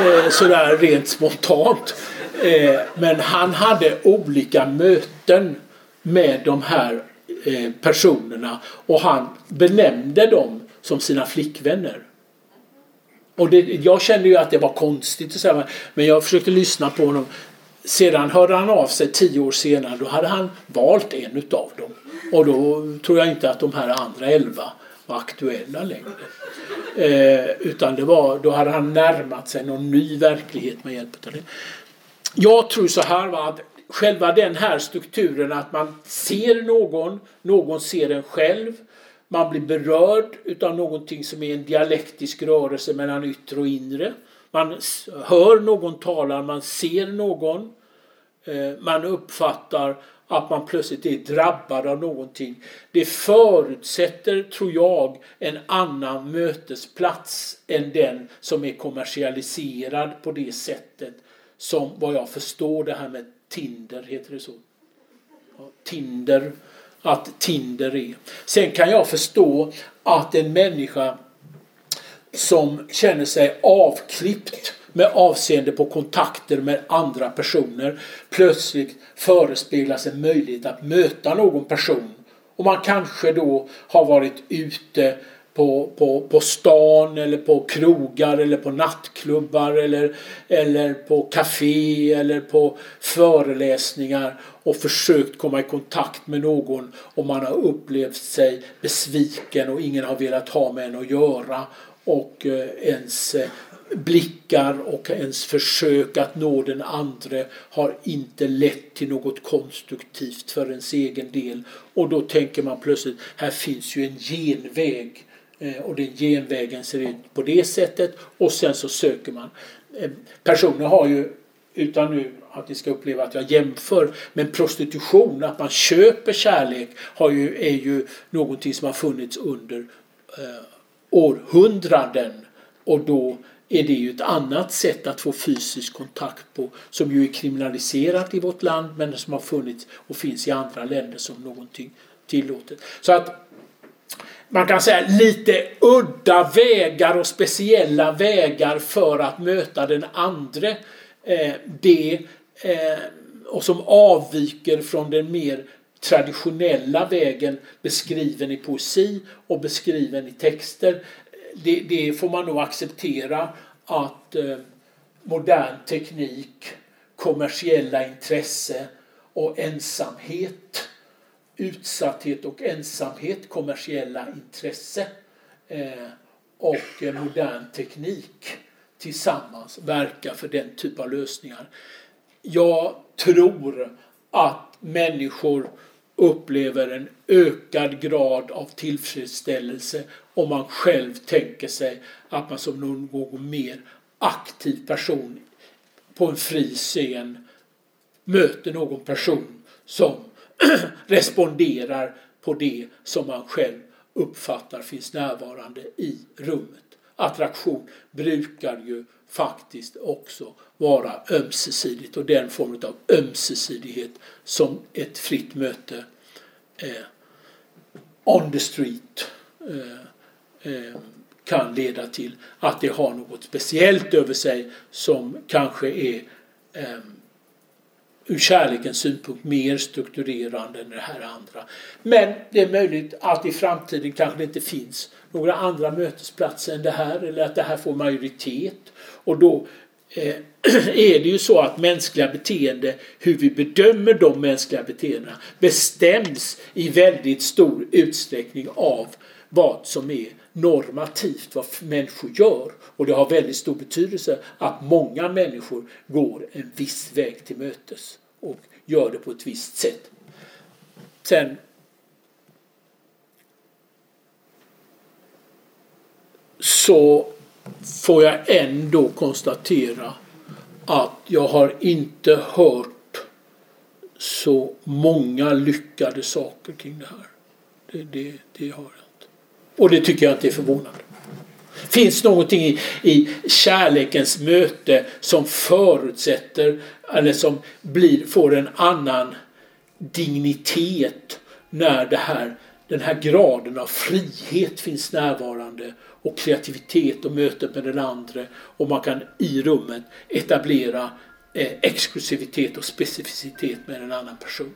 Eh, sådär rent spontant. Eh, men han hade olika möten med de här eh, personerna och han benämnde dem som sina flickvänner. Och det, jag kände ju att det var konstigt att säga, men jag försökte lyssna på honom. Sedan hörde han av sig tio år senare. Då hade han valt en utav dem. Och då tror jag inte att de här andra elva var aktuella längre. Eh, utan det var, då hade han närmat sig någon ny verklighet med hjälp av det. Jag tror så här va, att själva den här strukturen att man ser någon, någon ser en själv. Man blir berörd utav någonting som är en dialektisk rörelse mellan yttre och inre. Man hör någon tala, man ser någon. Eh, man uppfattar att man plötsligt är drabbad av någonting. Det förutsätter, tror jag, en annan mötesplats än den som är kommersialiserad på det sättet som vad jag förstår det här med Tinder, heter det så? Ja, Tinder att Tinder är. Sen kan jag förstå att en människa som känner sig avklippt med avseende på kontakter med andra personer plötsligt förespeglas en möjlighet att möta någon person. Och man kanske då har varit ute på, på, på stan eller på krogar eller på nattklubbar eller, eller på café eller på föreläsningar och försökt komma i kontakt med någon och man har upplevt sig besviken och ingen har velat ha med en att göra och eh, ens eh, blickar och ens försök att nå den andre har inte lett till något konstruktivt för ens egen del. Och då tänker man plötsligt, här finns ju en genväg. Eh, och den genvägen ser ut på det sättet och sen så söker man. Eh, personer har ju, utan nu att ni ska uppleva att jag jämför, men prostitution, att man köper kärlek, har ju, är ju någonting som har funnits under eh, århundraden. Och då är det ju ett annat sätt att få fysisk kontakt på som ju är kriminaliserat i vårt land men som har funnits och finns i andra länder som någonting tillåtet. Så att man kan säga lite udda vägar och speciella vägar för att möta den andre. Eh, det, eh, och som avviker från den mer traditionella vägen beskriven i poesi och beskriven i texter. Det, det får man nog acceptera att eh, modern teknik, kommersiella intresse och ensamhet, utsatthet och ensamhet, kommersiella intresse eh, och eh, modern teknik tillsammans verkar för den typ av lösningar. Jag tror att människor upplever en ökad grad av tillfredsställelse om man själv tänker sig att man som någon mer aktiv person på en fri scen möter någon person som responderar på det som man själv uppfattar finns närvarande i rummet. Attraktion brukar ju faktiskt också vara ömsesidigt och den form av ömsesidighet som ett fritt möte Eh, on the street eh, eh, kan leda till. Att det har något speciellt över sig som kanske är eh, ur kärlekens synpunkt mer strukturerande än det här andra. Men det är möjligt att i framtiden kanske det inte finns några andra mötesplatser än det här eller att det här får majoritet. Och då Eh, är det ju så att mänskliga beteende, hur vi bedömer de mänskliga beteendena bestäms i väldigt stor utsträckning av vad som är normativt, vad människor gör. Och det har väldigt stor betydelse att många människor går en viss väg till mötes och gör det på ett visst sätt. Sen så får jag ändå konstatera att jag har inte hört så många lyckade saker kring det här. Det, det, det har jag inte. Och det tycker jag inte är förvånande. Finns någonting i, i kärlekens möte som förutsätter eller som blir, får en annan dignitet när det här, den här graden av frihet finns närvarande och kreativitet och mötet med den andra och man kan i rummet etablera eh, exklusivitet och specificitet med en annan person.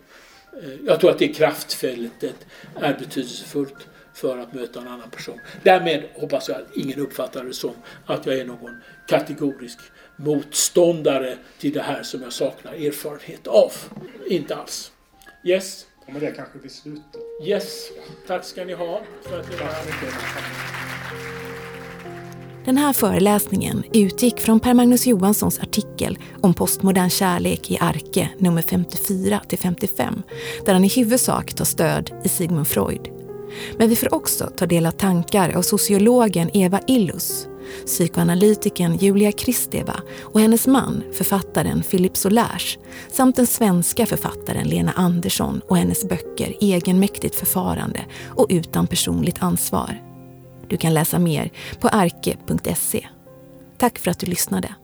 Eh, jag tror att det kraftfältet är betydelsefullt för att möta en annan person. Därmed hoppas jag att ingen uppfattar det som att jag är någon kategorisk motståndare till det här som jag saknar erfarenhet av. Inte alls. Yes? Och med det kanske vi slutar. Yes. Tack ska ni ha för att ni var här. Den här föreläsningen utgick från Per Magnus Johanssons artikel om postmodern kärlek i Arke nummer 54 55 där han i huvudsak tar stöd i Sigmund Freud. Men vi får också ta del av tankar av sociologen Eva Illus, psykoanalytikern Julia Kristeva och hennes man, författaren Philip Solers, samt den svenska författaren Lena Andersson och hennes böcker Egenmäktigt förfarande och Utan personligt ansvar. Du kan läsa mer på arke.se. Tack för att du lyssnade.